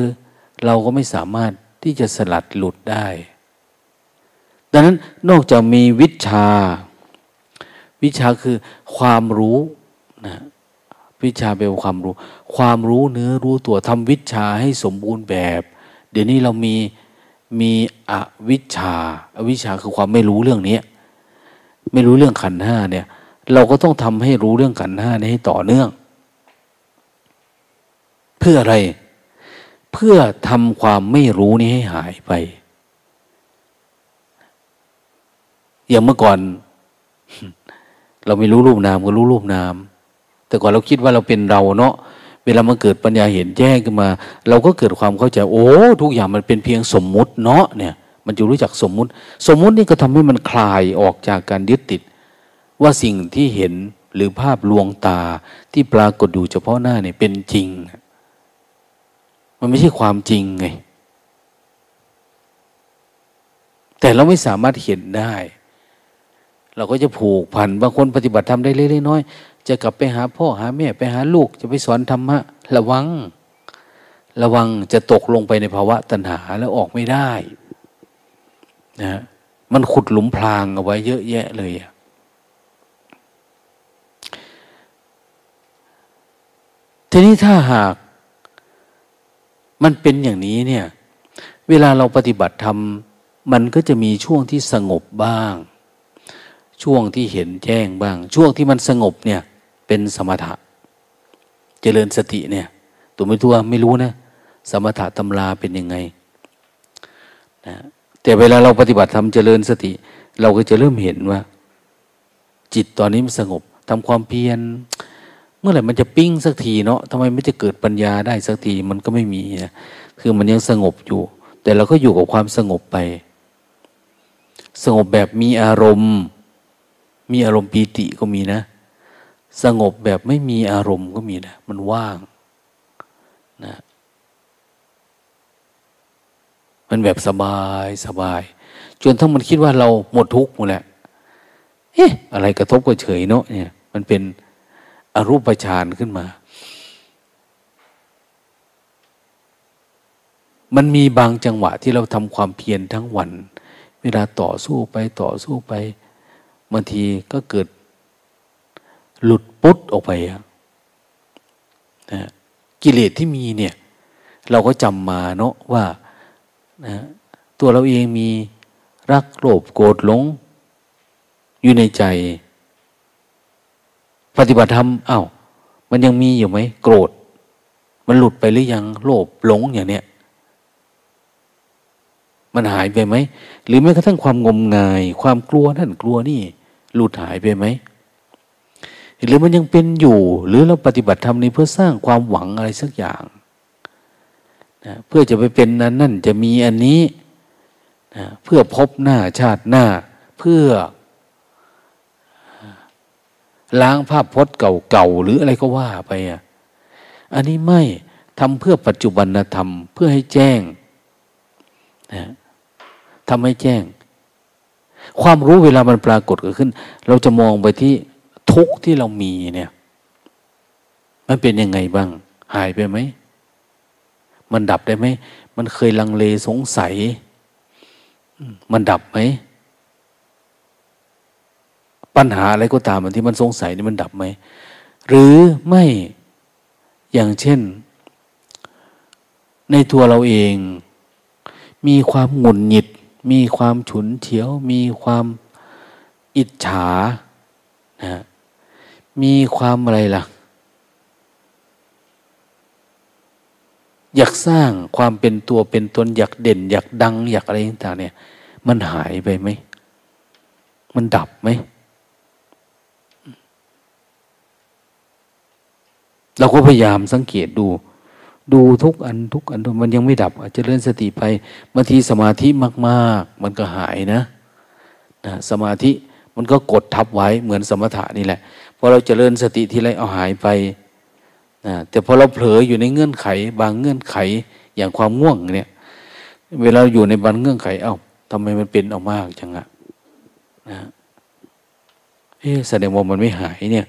A: เราก็ไม่สามารถที่จะสลัดหลุดได้ ดังนั้นนอกจากมีวิชา วิชาคือความรู้นะวิชาเป็นความรู้ ความรู้เนื้อรู้ตัวทำวิชาให้สมบูรณ์แบบ เดี๋ยวนี้เรามีมีอวิชาอวิชาคือความไม่รู้เรื่องนี้ไม่รู้เรื่องขันห้าเนี่ย เราก็ต้องทำให้รู้เรื่องขันห้านี้ให้ต่อเนื่อง เพื่ออะไร เพื่อทำความไม่รู้นี้ให้หายไป อย่างเมื่อก่อน เราไม่รู้รูปนามก็รู้รูปนาม แต่ก่อนเราคิดว่าเราเป็นเราเนาะเวลามันเกิดปัญญาเห็นแจ้งขึ้นมา เราก็เกิดความเข้าใจ โอ้ ทุกอย่างมันเป็นเพียงสมมุติเนาะเนี่ย มันจะรู้จักสมมุติ สมมุตินี่ก็ทำให้มันคลายออกจากการยึดติด ว่าสิ่งที่เห็นหรือภาพลวงตาที่ปรากฏอยู่เฉพาะหน้าเนี่ยเป็นจริง มันไม่ใช่ความจริงไง แต่เราไม่สามารถเห็นได้ เราก็จะผูกพันบางคนปฏิบัติทำได้เล็กๆน้อยจะกลับไปหาพ่อหาแม่ไปหาลูก จะไปสอนธรรมะ ระวัง ระวังจะตกลงไปในภาวะตัณหาแล้วออกไม่ได้นะมันขุดหลุมพรางเอาไว้เยอะแยะเลย ทีนี้ถ้าหากมันเป็นอย่างนี้เนี่ย เวลาเราปฏิบัติธรรมมันก็จะมีช่วงที่สงบบ้าง ช่วงที่เห็นแจ้งบ้าง ช่วงที่มันสงบเนี่ย เป็นสมถะ เจริญสติเนี่ย ตัวไม่ตัวไม่รู้นะ สมถะตำราเป็นยังไงนะแต่เวลาเราปฏิบัติทำเจริญสติ เราก็จะเริ่มเห็นว่า จิตตอนนี้มันสงบทำความเพียร เมื่อไหร่มันจะปิ้งสักทีเนาะทำไมไม่จะเกิดปัญญาได้สักทีมันก็ไม่มีนะคือมันยังสงบอยู่ แต่เราก็อยู่กับความสงบไป สงบแบบมีอารมณ์ มีอารมณ์ปีติก็มีนะ สงบแบบไม่มีอารมณ์ก็มีนะ มันว่างนะมันแบบสบายสบายจนทั้งมันคิดว่าเราหมดทุกข์หมดแหละเอ๊ะอะไรกระทบก็เฉยเนาะเนี่ย มันเป็น อรูปฌานขึ้นมา มันมีบางจังหวะที่เราทำความเพียรทั้งวัน เวลาต่อสู้ไปต่อสู้ไปบางทีก็เกิดหลุดปุ๊ดออกไปนะกิเลสที่มีเนี่ย เราก็จำมาเนาะว่านะตัวเราเองมีรักโลภโกรธหลงอยู่ในใจ ปฏิบัติธรรมอา้าวมันยังมีอยู่ไหมโกรธ มันหลุดไปหรือยังโลภหลงอย่างเนี้ยมันหายไปไหมหรือแม้กระทั่งความงมงาย ความกลัวนั่นกลัวนี่หลุดหายไปไหมหรือมันยังเป็นอยู่ หรือเราปฏิบัติธรรมนี้เพื่อสร้างความหวังอะไรสักอย่างนะเพื่อจะไปเป็นนั้นนั่นจะมีอันนี้นะเพื่อพบหน้าชาติหน้า เพื่อ ล้างภาพพจน์เก่าๆหรืออะไรก็ว่าไปอะอันนี้ไม่ทำเพื่อปัจจุบันธรรม เพื่อให้แจ้งนะทำให้แจ้ง ความรู้เวลามันปรากฏเกิดขึ้น เราจะมองไปที่ทุกที่เรามีเนี่ย มันเป็นยังไงบ้าง หายไปไหม มันดับได้ไหม มันเคยลังเลสงสัย มันดับไหม ปัญหาอะไรก็ตามมันที่มันสงสัยนี่มันดับไหม หรือไม่อย่างเช่น ในตัวเราเอง มีความหงุดหงิด มีความฉุนเฉียว มีความอิจฉานะมีความอะไรล่ะ อยากสร้างความเป็นตัวเป็นตนอยากเด่น อยากดัง อยากอะไรต่างๆเนี่ย มันหายไปไหม มันดับไหม เราก็พยายามสังเกตดู ดูทุกอันทุกอันมันยังไม่ดับ อาจจะเลื่อนสติไปบางทีสมาธิมาก ๆ มันก็หายนะนะสมาธิมันก็กดทับไว้เหมือนสมถะนี่แหละพอเราจเจริญสติทีไรเอาหายไปนะแต่พอเราเผลออยู่ในเงื่อนไข บางเงื่อนไขอย่างความง่วงเนี่ย เวลาอยู่ในบางเงื่อนไข เอา้าทำไมมันเป็นออกมากจังอะนะเอ๊แสดงว่ามันไม่หายเนี่ย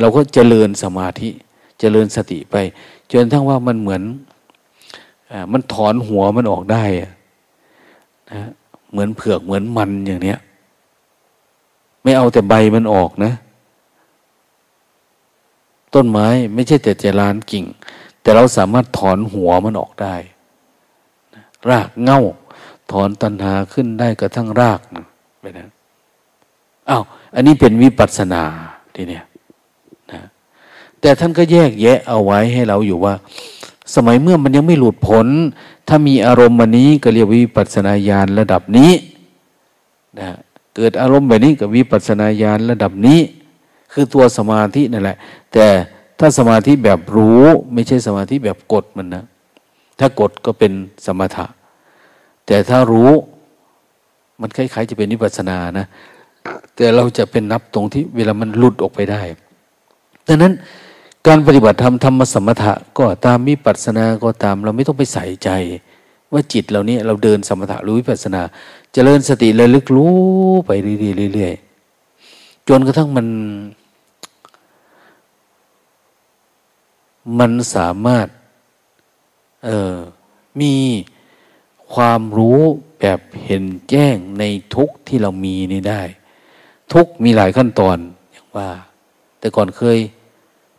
A: เราก็เจริญสมาธิ เจริญสติไปจนทั้งว่ามันเหมือนอมันถอนหัวมันออกได้นะเหมือนเผือกเหมือนมันอย่างเนี้ย ไม่เอาแต่ใบมันออกนะ ต้นไม้ไม่ใช่แต่เจะลานกิ่ง แต่เราสามารถถอนหัวมันออกได้ รากเง่า ถอนตันหาขึ้นได้กระทั่งรากนะไปนะอ้าวอันนี้เป็นวิปัสสนาทีเนี้ย แต่ท่านก็แยกแยะเอาไว้ให้เราอยู่ว่า สมัยเมื่อมันยังไม่หลุดพ้นถ้ามีอารมณ์มันนี้ก็เรียกวิปัสนาญาณระดับนี้นะเกิดอารมณ์แบบนี้กับวิปัสนาญาณระดับนี้ คือตัวสมาธินั่นแหละ แต่ถ้าสมาธิแบบรู้ไม่ใช่สมาธิแบบกดมันนะ ถ้ากดก็เป็นสมถะ แต่ถ้ารู้มันคล้ายๆจะเป็นวิปัสนานะ แต่เราจะเป็นนับตรงที่เวลามันหลุดออกไปได้ดังนั้น การปฏิบัติธรรมธรรมสมถะก็ตามมิปัสสนาก็ตามเราไม่ต้องไปใส่ใจ ว่าจิตเรานี้เราเดินสมถะรู้วิปัสสนาจเจริญสติเลยลึกรู้ไปเรื่อยๆจนกระทั่งมัน มันสามารถเออมีความรู้แบบเห็นแจ้งในทุกที่เรามีนี่ได้ ทุกมีหลายขั้นตอนอย่างว่า แต่ก่อนเคย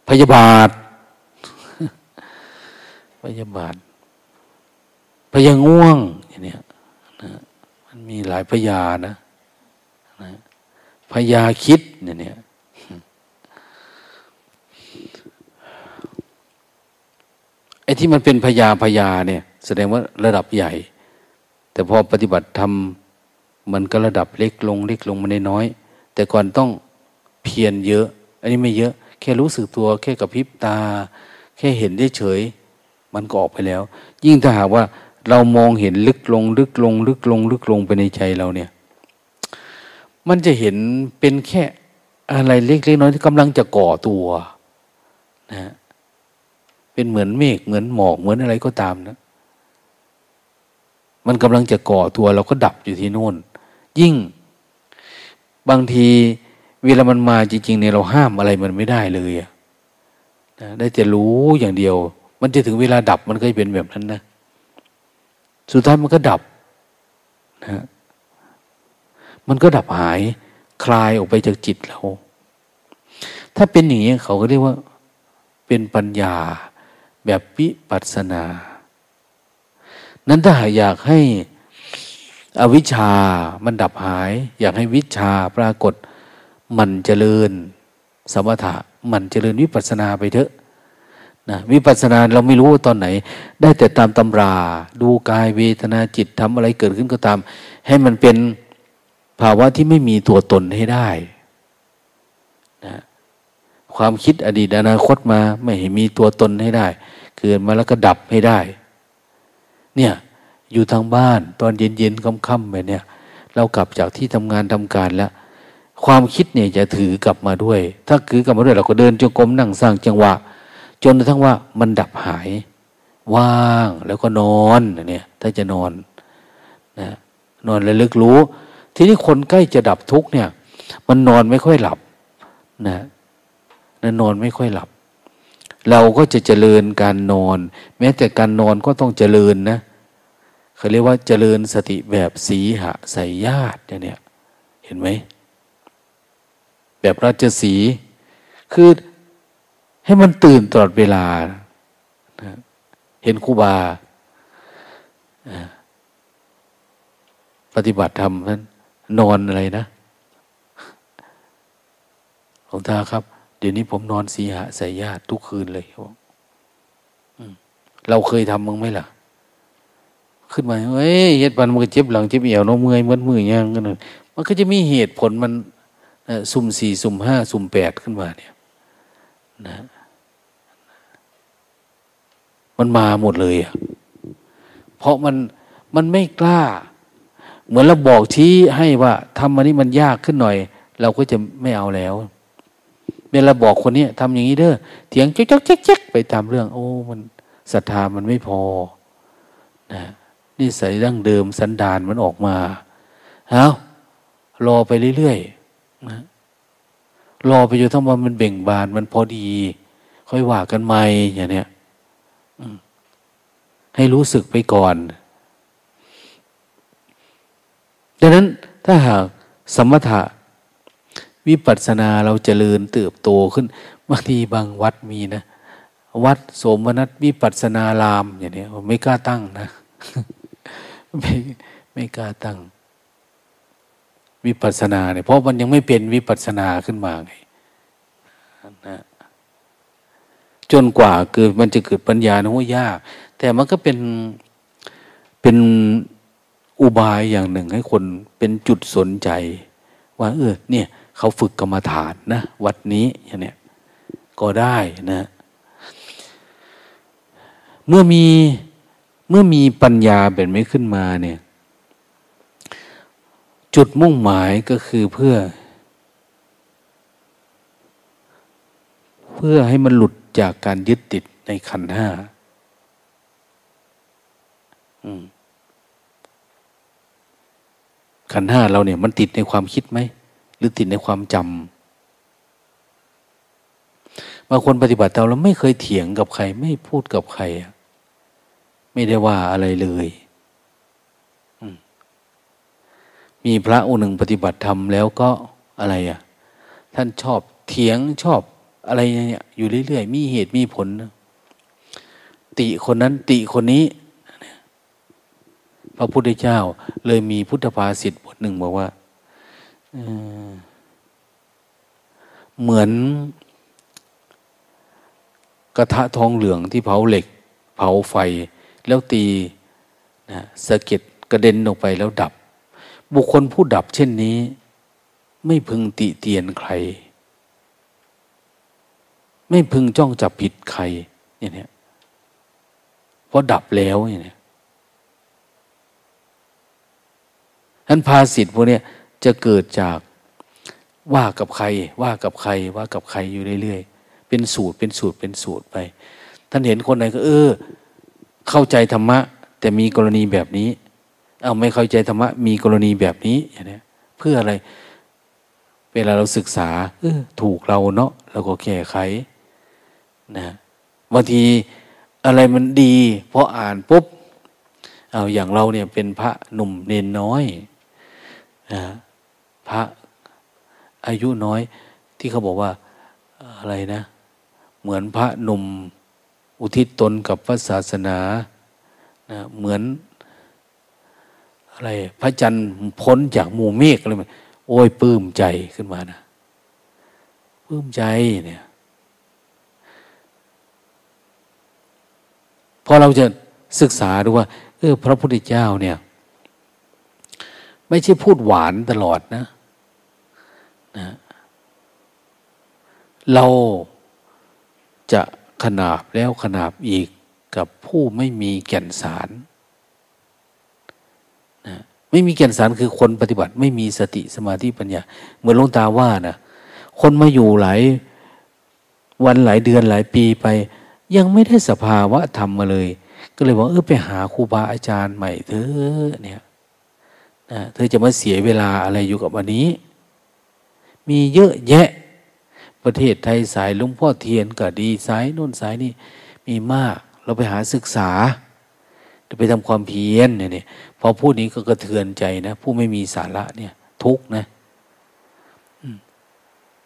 A: พยาบาท พยาบาท พยาง่วงอย่างนี้นะมันมีหลายพยานะนะพยาคิดเนี่ยเนี่ยไอ้ที่มันเป็นพยาพยาเนี่ย แสดงว่าระดับใหญ่ แต่พอปฏิบัติทำมันก็ระดับเล็กลง เล็กลงมาในน้อย แต่ก่อนต้องเพียรเยอะ อันนี้ไม่เยอะ แค่รู้สึกตัว แค่กระพริบตา แค่เห็นได้เฉยมันก็ออกไปแล้ว ยิ่งถ้าหากว่าเรามองเห็นลึกลง ลึกลง ลึกลง ลึกลงไปในใจเราเนี่ย มันจะเห็นเป็นแค่อะไรเล็กๆน้อยที่กำลังจะก่อตัวนะเป็นเหมือนเมฆเหมือนหมอกเหมือนอะไรก็ตามนะมันกำลังจะก่อตัวเราก็ดับอยู่ที่โน่น ยิ่งบางที เวลามันมาจริงๆเนี่ยเราห้ามอะไรมันไม่ได้เลยอะนะได้แต่รู้อย่างเดียว มันจะถึงเวลาดับมันก็จะเป็นแบบนั้นนะ สุดท้ายมันก็ดับนะมันก็ดับหายคลายออกไปจากจิตเรา ถ้าเป็นอย่างนี้เขาก็เรียกว่า เป็นปัญญาแบบวิปัสนา นั้นถ้าอยากให้อวิชชามันดับหาย อยากให้วิชาปรากฏ มันเจริญสมถะมันเจริญวิปัสนาไปเถอะนะวิปัสนาเราไม่รู้ว่าตอนไหน ได้แต่ตามตำรา ดูกายเวทนาจิตทำอะไรเกิดขึ้นก็ตาม ให้มันเป็นภาวะที่ไม่มีตัวตนให้ได้นะความคิดอดีตอนาคตมาไม่ให้มีตัวตนให้ได้ เกิดมาแล้วก็ดับให้ได้ เนี่ยอยู่ทางบ้านตอนเย็นๆค่ำๆไปเนี่ย เรากลับจากที่ทำงานทำการแล้ว ความคิดเนี่ยจะถือกลับมาด้วย ถ้าถือกลับมาด้วยเราก็เดินจงกรมนั่งสร้างจังหวะ จนกระทั่งว่ามันดับหาย ว่างแล้วก็นอนเนี่ยถ้าจะนอนนะนอนแล้วลึกรู้ ทีนี้คนใกล้จะดับทุกเนี่ย มันนอนไม่ค่อยหลับนะนะนอนไม่ค่อยหลับ เราก็จะเจริญการนอน แม้แต่การนอนก็ต้องเจริญนะเขาเรียกว่าเจริญสติแบบสีหะใส่ญาติเนี่ย เห็นไหม แบบราชสี คือให้มันตื่นตลอดเวลา เห็นครูบา ปฏิบัติธรรมนั้นนอนอะไรนะหลวงตาครับ เดี๋ยวนี้ผมนอนสีหะใส่ญาติทุกคืนเลยเราเคยทำมั้งไหมล่ะ ขึ้นมาเฮ้ยเหตุปันมันก็เจ็บหลังเจ็บเอวน้องเมื่อยมันมือย่างกันมันก็จะมีเหตุผลมัน สุ่มสี่สุ่มห้าสุ่มแปดขึ้นมาเนี่ยนะมันมาหมดเลยอะเพราะมันมันไม่กล้า เหมือนเราบอกชี้ให้ว่าทำมันนี้มันยากขึ้นหน่อย เราก็จะไม่เอาแล้วเวลาบอกคนนี้ทำอย่างนี้เด้อเถียงจ๊กจ๊กจ๊กจ๊กไปตามเรื่อง โอ้ มันศรัทธามันไม่พอนะนิสัยดั้งเดิมสันดานมันออกมาเอารอไปเรื่อยๆ นะรอไปจนทั้งวันมันเบ่งบานมันพอดี ค่อยว่ากันใหม่อย่างเนี้ยให้รู้สึกไปก่อน ดังนั้นถ้าหากสมถะ วิปัสสนาเราจเจริญเติบโตขึ้นบางทีบางวัดมีนะ วัดโสมนัสวิปัสสนารามอย่างนี้ไม่กล้าตั้งนะ ไม่ไม่กล้าตั้ง วิปัสสนาเนี่ยเพราะมันยังไม่เป็นวิปัสสนาขึ้นมาไงนะจนกว่าเกิดมันจะเกิดปัญญานะยาก แต่มันก็เป็นเป็นอุบายอย่างหนึ่งให้คนเป็นจุดสนใจ ว่า เออ เนี่ย เขาฝึกกรรมฐานนะ วัดนี้อย่างเนี้ยก็ได้นะ เมื่อมีเมื่อมีปัญญาแบบนี้ขึ้นมาเนี่ย จุดมุ่งหมายก็คือเพื่อ เพื่อให้มันหลุดจากการยึดติดในขันห้าขันห้าเราเนี่ย มันติดในความคิดไหม หรือติดในความจำบางคนปฏิบัติเราเราไม่เคยเถียงกับใคร ไม่พูดกับใคร ไม่ได้ว่าอะไรเลย มีพระองค์หนึ่งปฏิบัติธรรมแล้วก็อะไรอะ ท่านชอบเถียงชอบอะไรเนี่ยอยู่เรื่อยๆมีเหตุมีผล ติคนนั้นติคนนี้ พระพุทธเจ้า เลยมีพุทธภาษิตบทหนึ่งบอกว่าเหมือน กระทะทองเหลืองที่เผาเหล็ก เผาไฟ แล้วตีนะสะเก็ดกระเด็นออกไปแล้วดับ บุคคลผู้ดับเช่นนี้ ไม่พึงติเตียนใคร ไม่พึงจ้องจับผิดใครอย่างนี้เพราะดับแล้วอย่างนี้นั้นภาสิทธ์พวกนี้จะเกิดจากว่ากับใคร ว่ากับใคร ว่ากับใครอยู่เรื่อยๆ เป็นสูตรเป็นสูตรเป็นสูตรไป ท่านเห็นคนไหนก็ เออ เข้าใจธรรมะ แต่มีกรณีแบบนี้ เอาไม่เข้าใจธรรมะมีกรณีแบบนี้อย่างนี้เพื่ออะไร เวลาเราศึกษาเออถูกเราเนาะเราก็แก้ไขนะบางทีอะไรมันดีเพราะอ่านปุ๊บเอาอย่างเราเนี่ยเป็นพระหนุ่มเนนน้อยนะพระอายุน้อยที่เขาบอกว่าอะไรนะ เหมือนพระหนุ่มอุทิศตนกับพระศาสนานะเหมือน อะไร พระจันทร์พ้นจากหมู่เมฆอะไรมันโอ้ยปลื้มใจขึ้นมานะปลื้มใจเนี่ย พอเราจะศึกษาดูว่า เออ พระพุทธเจ้าเนี่ย ไม่ใช่พูดหวานตลอดนะนะ เราจะขนาบแล้วขนาบอีกกับผู้ไม่มีแก่นสาร ไม่มีแก่นสารคือคนปฏิบัติ ไม่มีสติสมาธิปัญญา เหมือนลงตาว่านะคนมาอยู่หลายวันหลายเดือนหลายปีไป ยังไม่ได้สภาวะธรรมมาเลย ก็เลยบอกเออไปหาครูบาอาจารย์ใหม่เถอะเนี่ยนะเธอจะมาเสียเวลาอะไรอยู่กับวันนี้ มีเยอะแยะประเทศไทยสายลุงพ่อเทียนก็ดีสายนู่นสายนี่มีมาก เราไปหาศึกษา จะไปทำความเพียรเนี่ย พอพูดนี้ก็กระเทือนใจนะผู้ไม่มีสาระเนี่ย ทุกนะ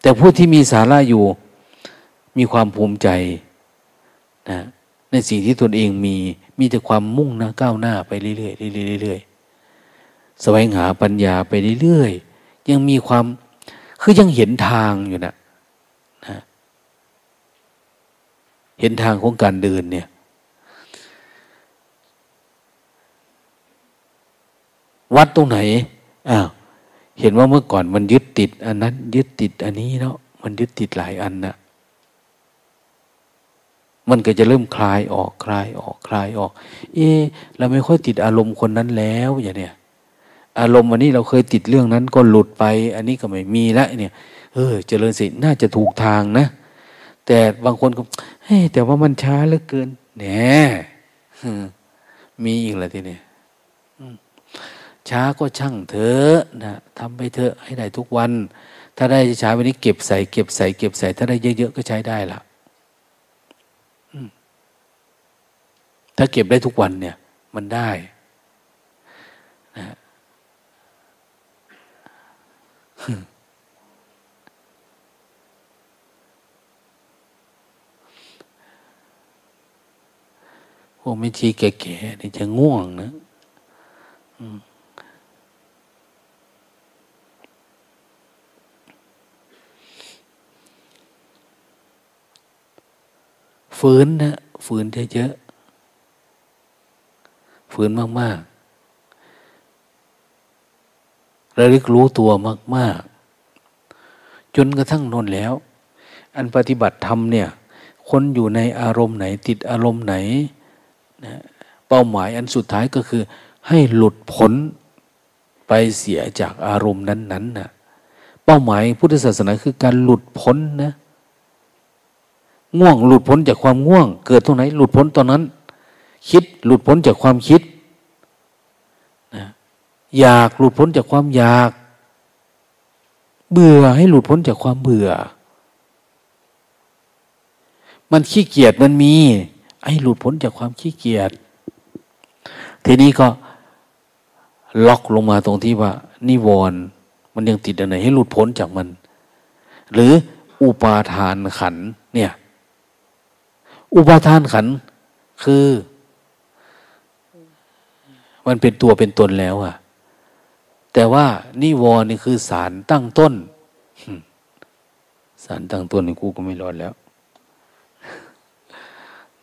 A: แต่ผู้ที่มีสาระอยู่ มีความภูมิใจนะในสิ่งที่ตนเองมี มีแต่ความมุ่งนะก้าวหน้าไปเรื่อยๆเรื่อยๆเรื่อยๆแสวงหาปัญญาไปเรื่อยๆยังมีความคือยังเห็นทางอยู่นะนะ เห็นทางของการเดินเนี่ย วัดตรงไหนอ้าวเห็นว่าเมื่อก่อนมันยึดติด อันนั้น ยึดติดอันนี้เนาะมันยึดติดหลายอันนะมันก็จะเริ่มคลายออกคลายออกคลายออก เอ๊เราไม่ค่อยติดอารมณ์คนนั้นแล้วอย่างเนี้ยอารมณ์วันนี้เราเคยติดเรื่องนั้นก็หลุดไป อันนี้ก็ไม่มีแล้วเนี่ย เออ เจริญสิน่าจะถูกทางนะ แต่บางคนก็เฮ้แต่ว่ามันช้าเหลือเกินแหนมีอีกแล้วทีนี้ ช้าก็ช่างเถอะนะทำไปเถอะให้ได้ทุกวัน ถ้าได้ช้าวันนี้เก็บใส่เก็บใส่เก็บใส่ ถ้าได้เยอะๆก็ใช้ได้ละถ้าเก็บได้ทุกวันเนี่ย มันได้นะพวกไม่ชีแก่ๆนี่จะง่วงนะ ฝืนนะฝืนเยอะๆฝืนมากๆระลึกรู้ตัวมาก ๆ จนกระทั่งนนแล้ว อันปฏิบัติธรรมเนี่ย คนอยู่ในอารมณ์ไหน ติดอารมณ์ไหนนะเป้าหมายอันสุดท้ายก็คือ ให้หลุดพ้นไปเสียจากอารมณ์นั้นๆนนะเป้าหมายพุทธศาสนาคือการหลุดพ้นนะ ง่วง หลุดพ้นจากความง่วง เกิดตรงไหน หลุดพ้นตอนนั้น คิดหลุดพ้นจากความคิดอยากหลุดพ้นจากความอยาก เบื่อให้หลุดพ้นจากความเบื่อ มันขี้เกียจมันมี ให้หลุดพ้นจากความขี้เกียจทีนี้ก็ล็อกลงมาตรงที่ว่า นิวรณ์มันยังติดอะไรให้หลุดพ้นจากมัน หรืออุปาทานขันเนี่ย อุปาทานขันคือ มันเป็นตัวเป็นตนแล้วอะแต่ว่านิวรณ์นี่คือสารตั้งต้น สารตั้งต้นนี่กูก็ไม่รอดแล้ว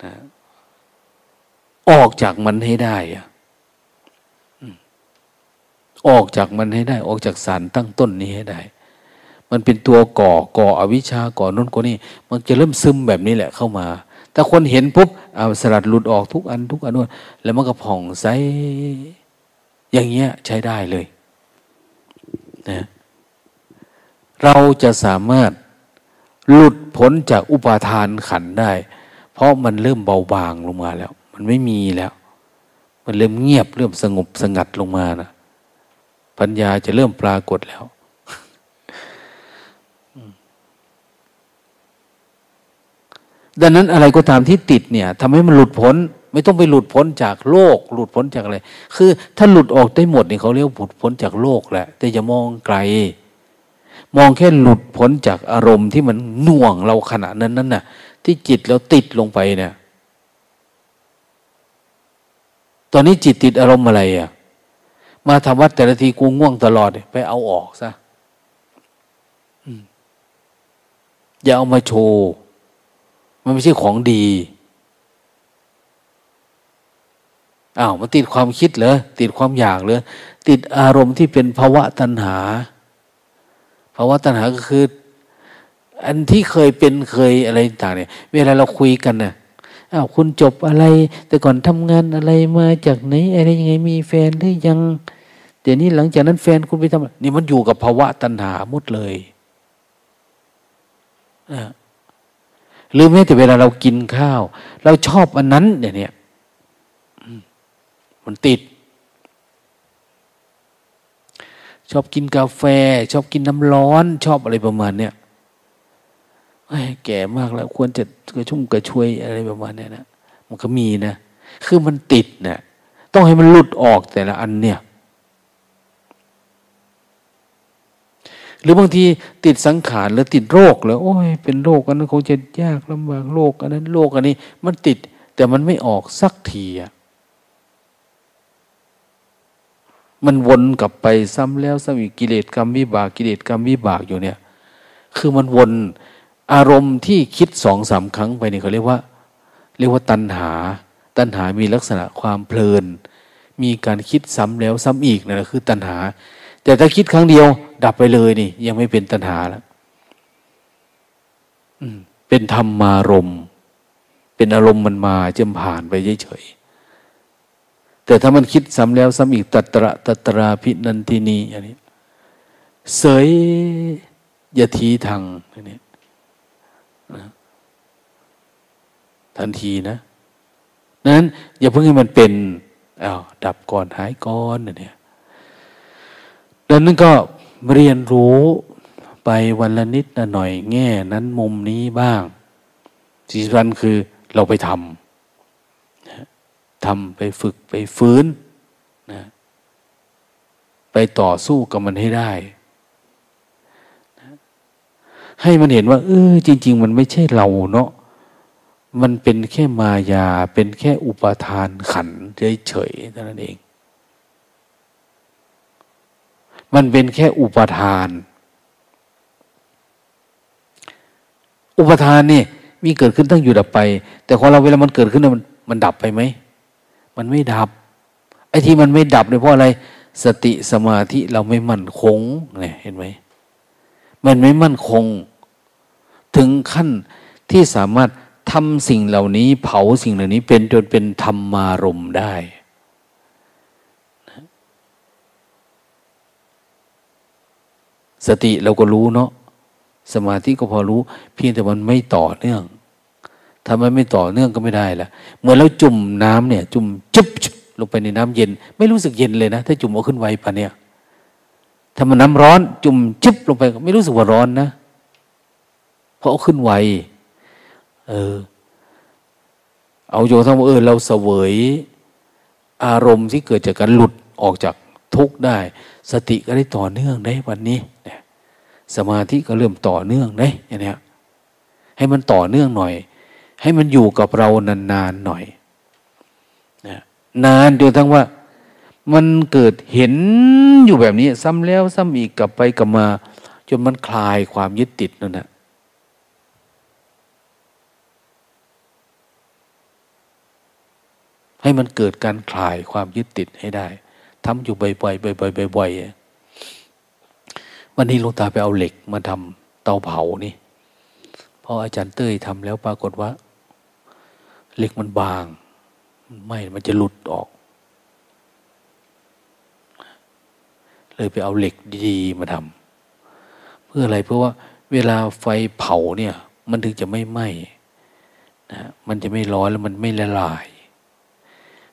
A: นะออกจากมันให้ได้อะออกจากมันให้ได้ ออกจากสารตั้งต้นนี้ให้ได้ มันเป็นตัวก่อก่ออวิชชาก่อน้นก่อนี่มันจะเริ่มซึมแบบนี้แหละเข้ามา ถ้าคนเห็นปุ๊บเอาสลัดหลุดออกทุกอันทุกอันนู้นแล้วมันก็ผ่องใสอย่างเงี้ยใช้ได้เลยนะเราจะสามารถหลุดพ้นจากอุปาทานขันได้ เพราะมันเริ่มเบาบางลงมาแล้ว มันไม่มีแล้ว มันเริ่มเงียบเริ่มสงบสงัดลงมานะปัญญาจะเริ่มปรากฏแล้ว ดังนั้นอะไรก็ตามที่ติดเนี่ยทำให้มันหลุดพ้น ไม่ต้องไปหลุดพ้นจากโลก หลุดพ้นจากอะไร คือ ถ้าหลุดออกได้หมดเนี่ยเขาเรียกหลุดพ้นจากโลกแหละแต่จะมองไกล มองแค่หลุดพ้นจากอารมณ์ที่มันหน่วงเราขณะนั้นนั่นน่ะ ที่จิตเราติดลงไปเนี่ย ตอนนี้จิตติดอารมณ์อะไรอะ มาทำวัดแต่ละทีกูง่วงตลอดไปเอาออกซะอย่าเอามาโชว์ มันไม่ใช่ของดีอ้าวมันติดความคิดเหรอติดความอยากเหรอติดอารมณ์ที่เป็นภาวะตัณหาภาวะตัณหาก็คือ อันที่เคยเป็นเคยอะไรต่างเนี่ย เวลาเราคุยกันเนี่ยอ้าวคุณจบอะไร แต่ก่อนทำงานอะไรมาจากไหนอะไรยังไงมีแฟนหรือยังเดี๋ยวนี้หลังจากนั้นแฟนคุณไปทำนี่มันอยู่กับภาวะตัณหาหมดเลยอ่า หรือแม้แต่เวลาเรากินข้าว เราชอบอันนั้นเนี่ยเนี่ยมันติด ชอบกินกาแฟ ชอบกินน้ำร้อน ชอบอะไรประมาณเนี้ยแก่มากแล้ว ควรจะกระชุ่มกระชวยอะไรประมาณเนี้ยนะมันก็มีนะ คือมันติดเนะี่ยต้องให้มันหลุดออกแต่ละอันเนี่ย หรือบางทีติดสังขารหรือติดโรคแล้วโอ้ยเป็นโรคอันนั้นคงจะยากลำบากโรคอันนั้นโรคอันนี้มันติด แต่มันไม่ออกสักทีอะมันวนกลับไปซ้ำแล้วซ้ำอีกกิเลสกรรมวิบากกิเลสกรรมวิบากอยู่เนี่ย คือมันวนอารมณ์ที่คิดสองสามครั้งไปนี่เขาเรียกว่า เรียกว่าตัณหา ตัณหามีลักษณะความเพลิน มีการคิดซ้ำแล้วซ้ำอีกนั่นแหละคือตัณหา แต่ถ้าคิดครั้งเดียว ดับไปเลยนี่ ยังไม่เป็นตัณหาแล้วเป็นธรรมารมเป็นอารมณ์มันมาจมผ่านไปเฉยๆแต่ถ้ามันคิดซ้ำแล้วซ้ำอีกตัตระตัตราพินันทินีอันนี้เสยยะทีทางนี่ทันทีนะนั้น อย่าเพิ่งให้มันเป็นอา้าวดับก่อนหายก่อนเนี่ย ดังนั้นก็เรียนรู้ไปวันละนิดละหน่อยแง่นั้นมุมนี้บ้างสิ่งสำคัญคือเราไปทำทำไปฝึกไปฟื้นนะไปต่อสู้กับมันให้ได้ให้มันเห็นว่า เออจริง ๆ มันไม่ใช่เราเนาะมันเป็นแค่มายา เป็นแค่อุปทานขันเฉยๆเท่านั้นเอง มันเป็นแค่อุปทาน อุปทานนี่มีเกิดขึ้นตั้งอยู่ดับไป แต่ของเราเวลามันเกิดขึ้นมันมันดับไปไหม มันไม่ดับ ไอ้ที่มันไม่ดับเนี่ยเพราะอะไร สติสมาธิเราไม่มั่นคงเนี่ยเห็นไหม มันไม่มั่นคง ถึงขั้นที่สามารถทำสิ่งเหล่านี้ เผาสิ่งเหล่านี้เป็นจนเป็นธรรมารมได้ สติเราก็รู้เนาะสมาธิก็พอรู้ เพียงแต่มันไม่ต่อเนื่องถ้ามันไม่ต่อเนื่องก็ไม่ได้ละเหมือนเราจุ่มน้ำเนี่ย จุ่มจุ๊บลงไปในน้ำเย็น ไม่รู้สึกเย็นเลยนะ ถ้าจุ่มเอาขึ้นไวปะเนี่ย ถ้ามันน้ำร้อน จุ่มจุ๊บลงไปก็ไม่รู้สึกว่าร้อนนะเพราะเอาขึ้นไวเออ เอาโยทั้งเออเราเสวย อารมณ์ที่เกิดจากการหลุดออกจากทุกข์ได้ สติก็ได้ต่อเนื่องได้วันนี้เนี่ยสมาธิก็เริ่มต่อเนื่องได้อย่างนี้ให้มันต่อเนื่องหน่อย ให้มันอยู่กับเรานานๆหน่อยนะนานจนทั้งว่า มันเกิดเห็นอยู่แบบนี้ ซ้ำแล้วซ้ำอีกกลับไปกลับมา จนมันคลายความยึดติดนั่นแหละให้มันเกิดการคลายความยึดติดให้ได้ ทำอยู่บ่อยๆบ่อยๆบ่อยๆวันนี้ลุงตาไปเอาเหล็กมาทำเตาเผานี่พออาจารย์เต้ยทำแล้วปรากฏว่า เหล็กมันบางไม่มันจะหลุดออก เลยไปเอาเหล็กดีๆมาทำเพื่ออะไรเพราะว่า เวลาไฟเผาเนี่ย มันถึงจะไม่ไหม้นะมันจะไม่ร้อนแล้วมันไม่ละลาย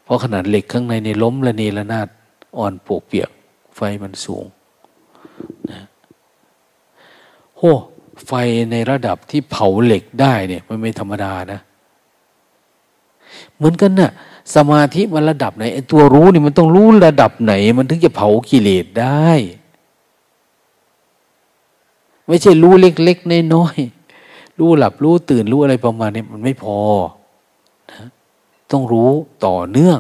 A: เพราะขนาดเหล็กข้างในในล้มละเนระนาด อ่อนปวกเปียก ไฟมันสูงนะโหไฟในระดับที่เผาเหล็กได้เนี่ยมันไม่ธรรมดานะ เหมือนกันนะ่ะสมาธิมันระดับไหนไอ้ตัวรู้นี่มันต้องรู้ระดับไหน มันถึงจะเผากิเลสได้ ไม่ใช่รู้เล็กๆน้อยๆรู้หลับรู้ตื่นรู้อะไรประมาณนี้มันไม่พอนะต้องรู้ต่อเนื่อง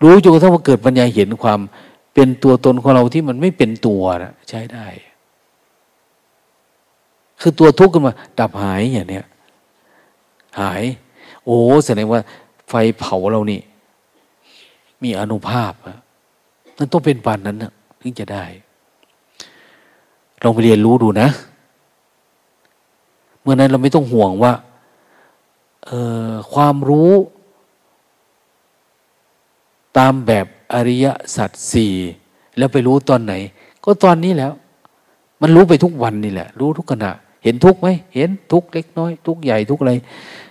A: รู้จนกระทั่งว่าเกิดปัญญาเห็นความ เป็นตัวตนของเราที่มันไม่เป็นตัวนะใช้ได้ คือตัวทุกข์ขึ้นมา ดับหายอย่างเนี้ยหาย โอ้แสดงว่า ไฟเผาเรานี่ มีอนุภาพนั่นต้องเป็นปานนั้นนะถึงจะได้ลองไปเรียนรู้ดูนะ เมื่อนั้นเราไม่ต้องห่วงว่าความรู้ ตามแบบอริยสัจสี่แล้วไปรู้ตอนไหน ก็ตอนนี้แล้ว มันรู้ไปทุกวันนี่แหละ รู้ทุกขณะ เห็นทุกไหมเห็นทุกเล็กน้อย ทุกใหญ่ทุกอะไร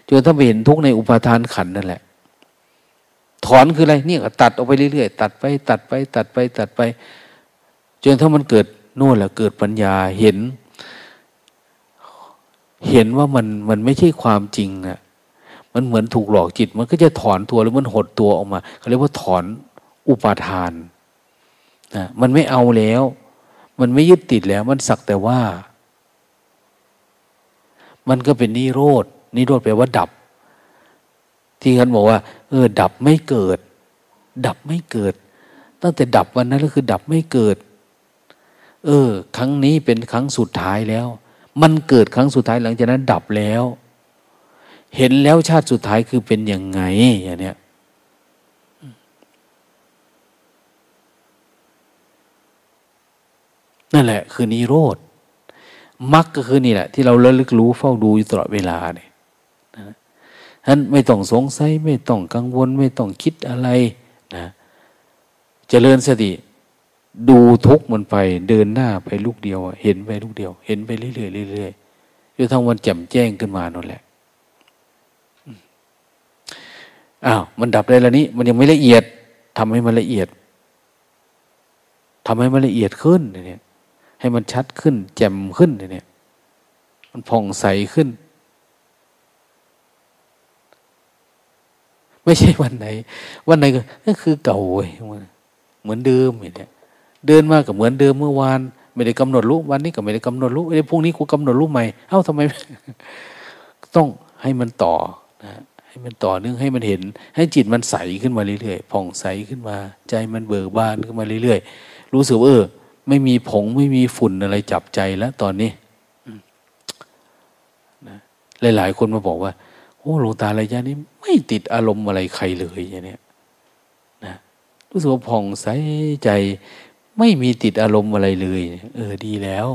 A: จนถ้าไปเห็นทุกในอุปาทานขันนั่นแหละ ถอนคืออะไรนี่ก็ตัดออกไปเรื่อยๆตัดไป ตัดไป ตัดไป ตัดไป จนถ้ามันเกิดโน่นแหละเกิดปัญญาเห็น เห็นว่ามันมันไม่ใช่ความจริงอะ มันเหมือนถูกหลอกจิต มันก็จะถอนตัวหรือมันหดตัวออกมาเขาเรียกว่าถอนอุปาทานนะมันไม่เอาแล้ว มันไม่ยึดติดแล้ว มันสักแต่ว่า มันก็เป็นนิโรธนิโรธแปลว่าดับ ที่ท่านบอกว่า เออ ดับไม่เกิด ดับไม่เกิด ตั้งแต่ดับวันนั้นก็คือ ดับไม่เกิด เออ ครั้งนี้เป็นครั้งสุดท้ายแล้ว มันเกิดครั้งสุดท้ายหลังจากนั้น ดับแล้ว เห็นแล้วชาติสุดท้ายคือเป็นยังไงอย่างเนี้ยนั่นแหละ คือนิโรธมรรคก็คือนี่แหละ ที่เราเระลึกรู้เฝ้าดูอยู่ตลอดเวลาเนี่ยฉะนั้นไม่ต้องสงสัย ไม่ต้องกังวล ไม่ต้องคิดอะไรนะจะเจริญสติ ดูทุกมันไป เดินหน้าไปลูกเดียว เห็นไปลูกเดียว เห็นไปเรื่อยๆเรื่อยๆจนทั้งวันแจ่มแจ้งขึ้นมานั่นแหละ อ้าวมันดับได้แล้วนี้ มันยังไม่ละเอียดทำให้มันละเอียดทำให้มันละเอียดขึ้นเนี่ยให้มันชัดขึ้น แจ่มขึ้นเนี่ยมันผ่องใสขึ้น ไม่ใช่วันไหน วันไหนก็คือเก่าเว้ยเหมือนเดิมอย่างเนี้ยเดินมากับเหมือนเดิมเมื่อวานไม่ได้กำหนดรู้วันนี้ก็ไม่ได้กำหนดรู้ไอ้พรุ่งนี้กูกำหนดรู้ใหม่เอ้าทำไม ต้องให้มันต่อนะ ให้มันต่อเนื่องให้มันเห็น ให้จิตมันใสขึ้นมาเรื่อยๆผ่องใสขึ้นมา ใจมันเบิกบานขึ้นมาเรื่อยๆรู้สึกว่าเออ ไม่มีผงไม่มีฝุ่นอะไรจับใจแล้วตอนนี้นะหลายๆคนมาบอกว่าโอ้หลวงตาระยะนี้ไม่ติดอารมณ์อะไรใครเลยอย่างนี้นะรู้สึกว่าผ่องใสใจไม่มีติดอารมณ์อะไรเลย เออ ดีแล้ว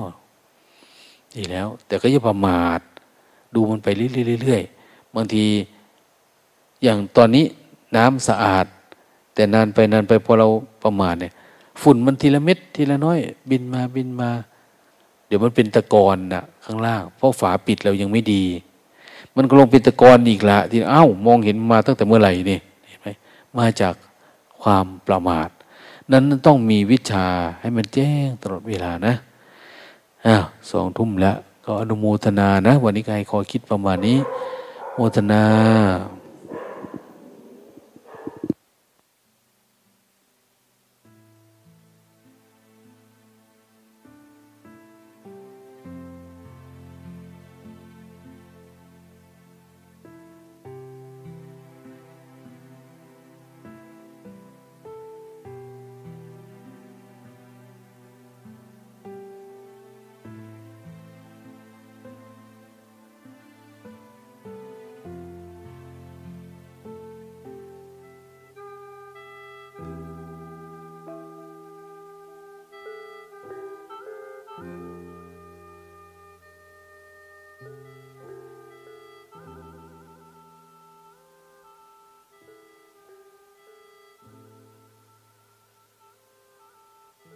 A: ดีแล้ว แต่ก็อย่าประมาท ดูมันไปเรื่อยๆบางที อย่างตอนนี้น้ำสะอาด แต่นานไปนานไปพอเราประมาทเนี่ย ฝุ่นมันทีละเม็ดทีละน้อย บินมาบินมา เดี๋ยวมันเป็นตะกอนนะข้างล่าง เพราะฝาปิดเรายังไม่ดี มันก็ลงเป็นตะกอนอีกละที่อ้าวมองเห็นมาตั้งแต่เมื่อไหร่นี่เห็นไหมมาจากความประมาท นั้นต้องมีวิชาให้มันแจ้งตลอดเวลานะอ้าวสองทุ่มแล้ว ก็อนุโมทนานะ วันนี้ใครขอคิดประมาณนี้ โมทนา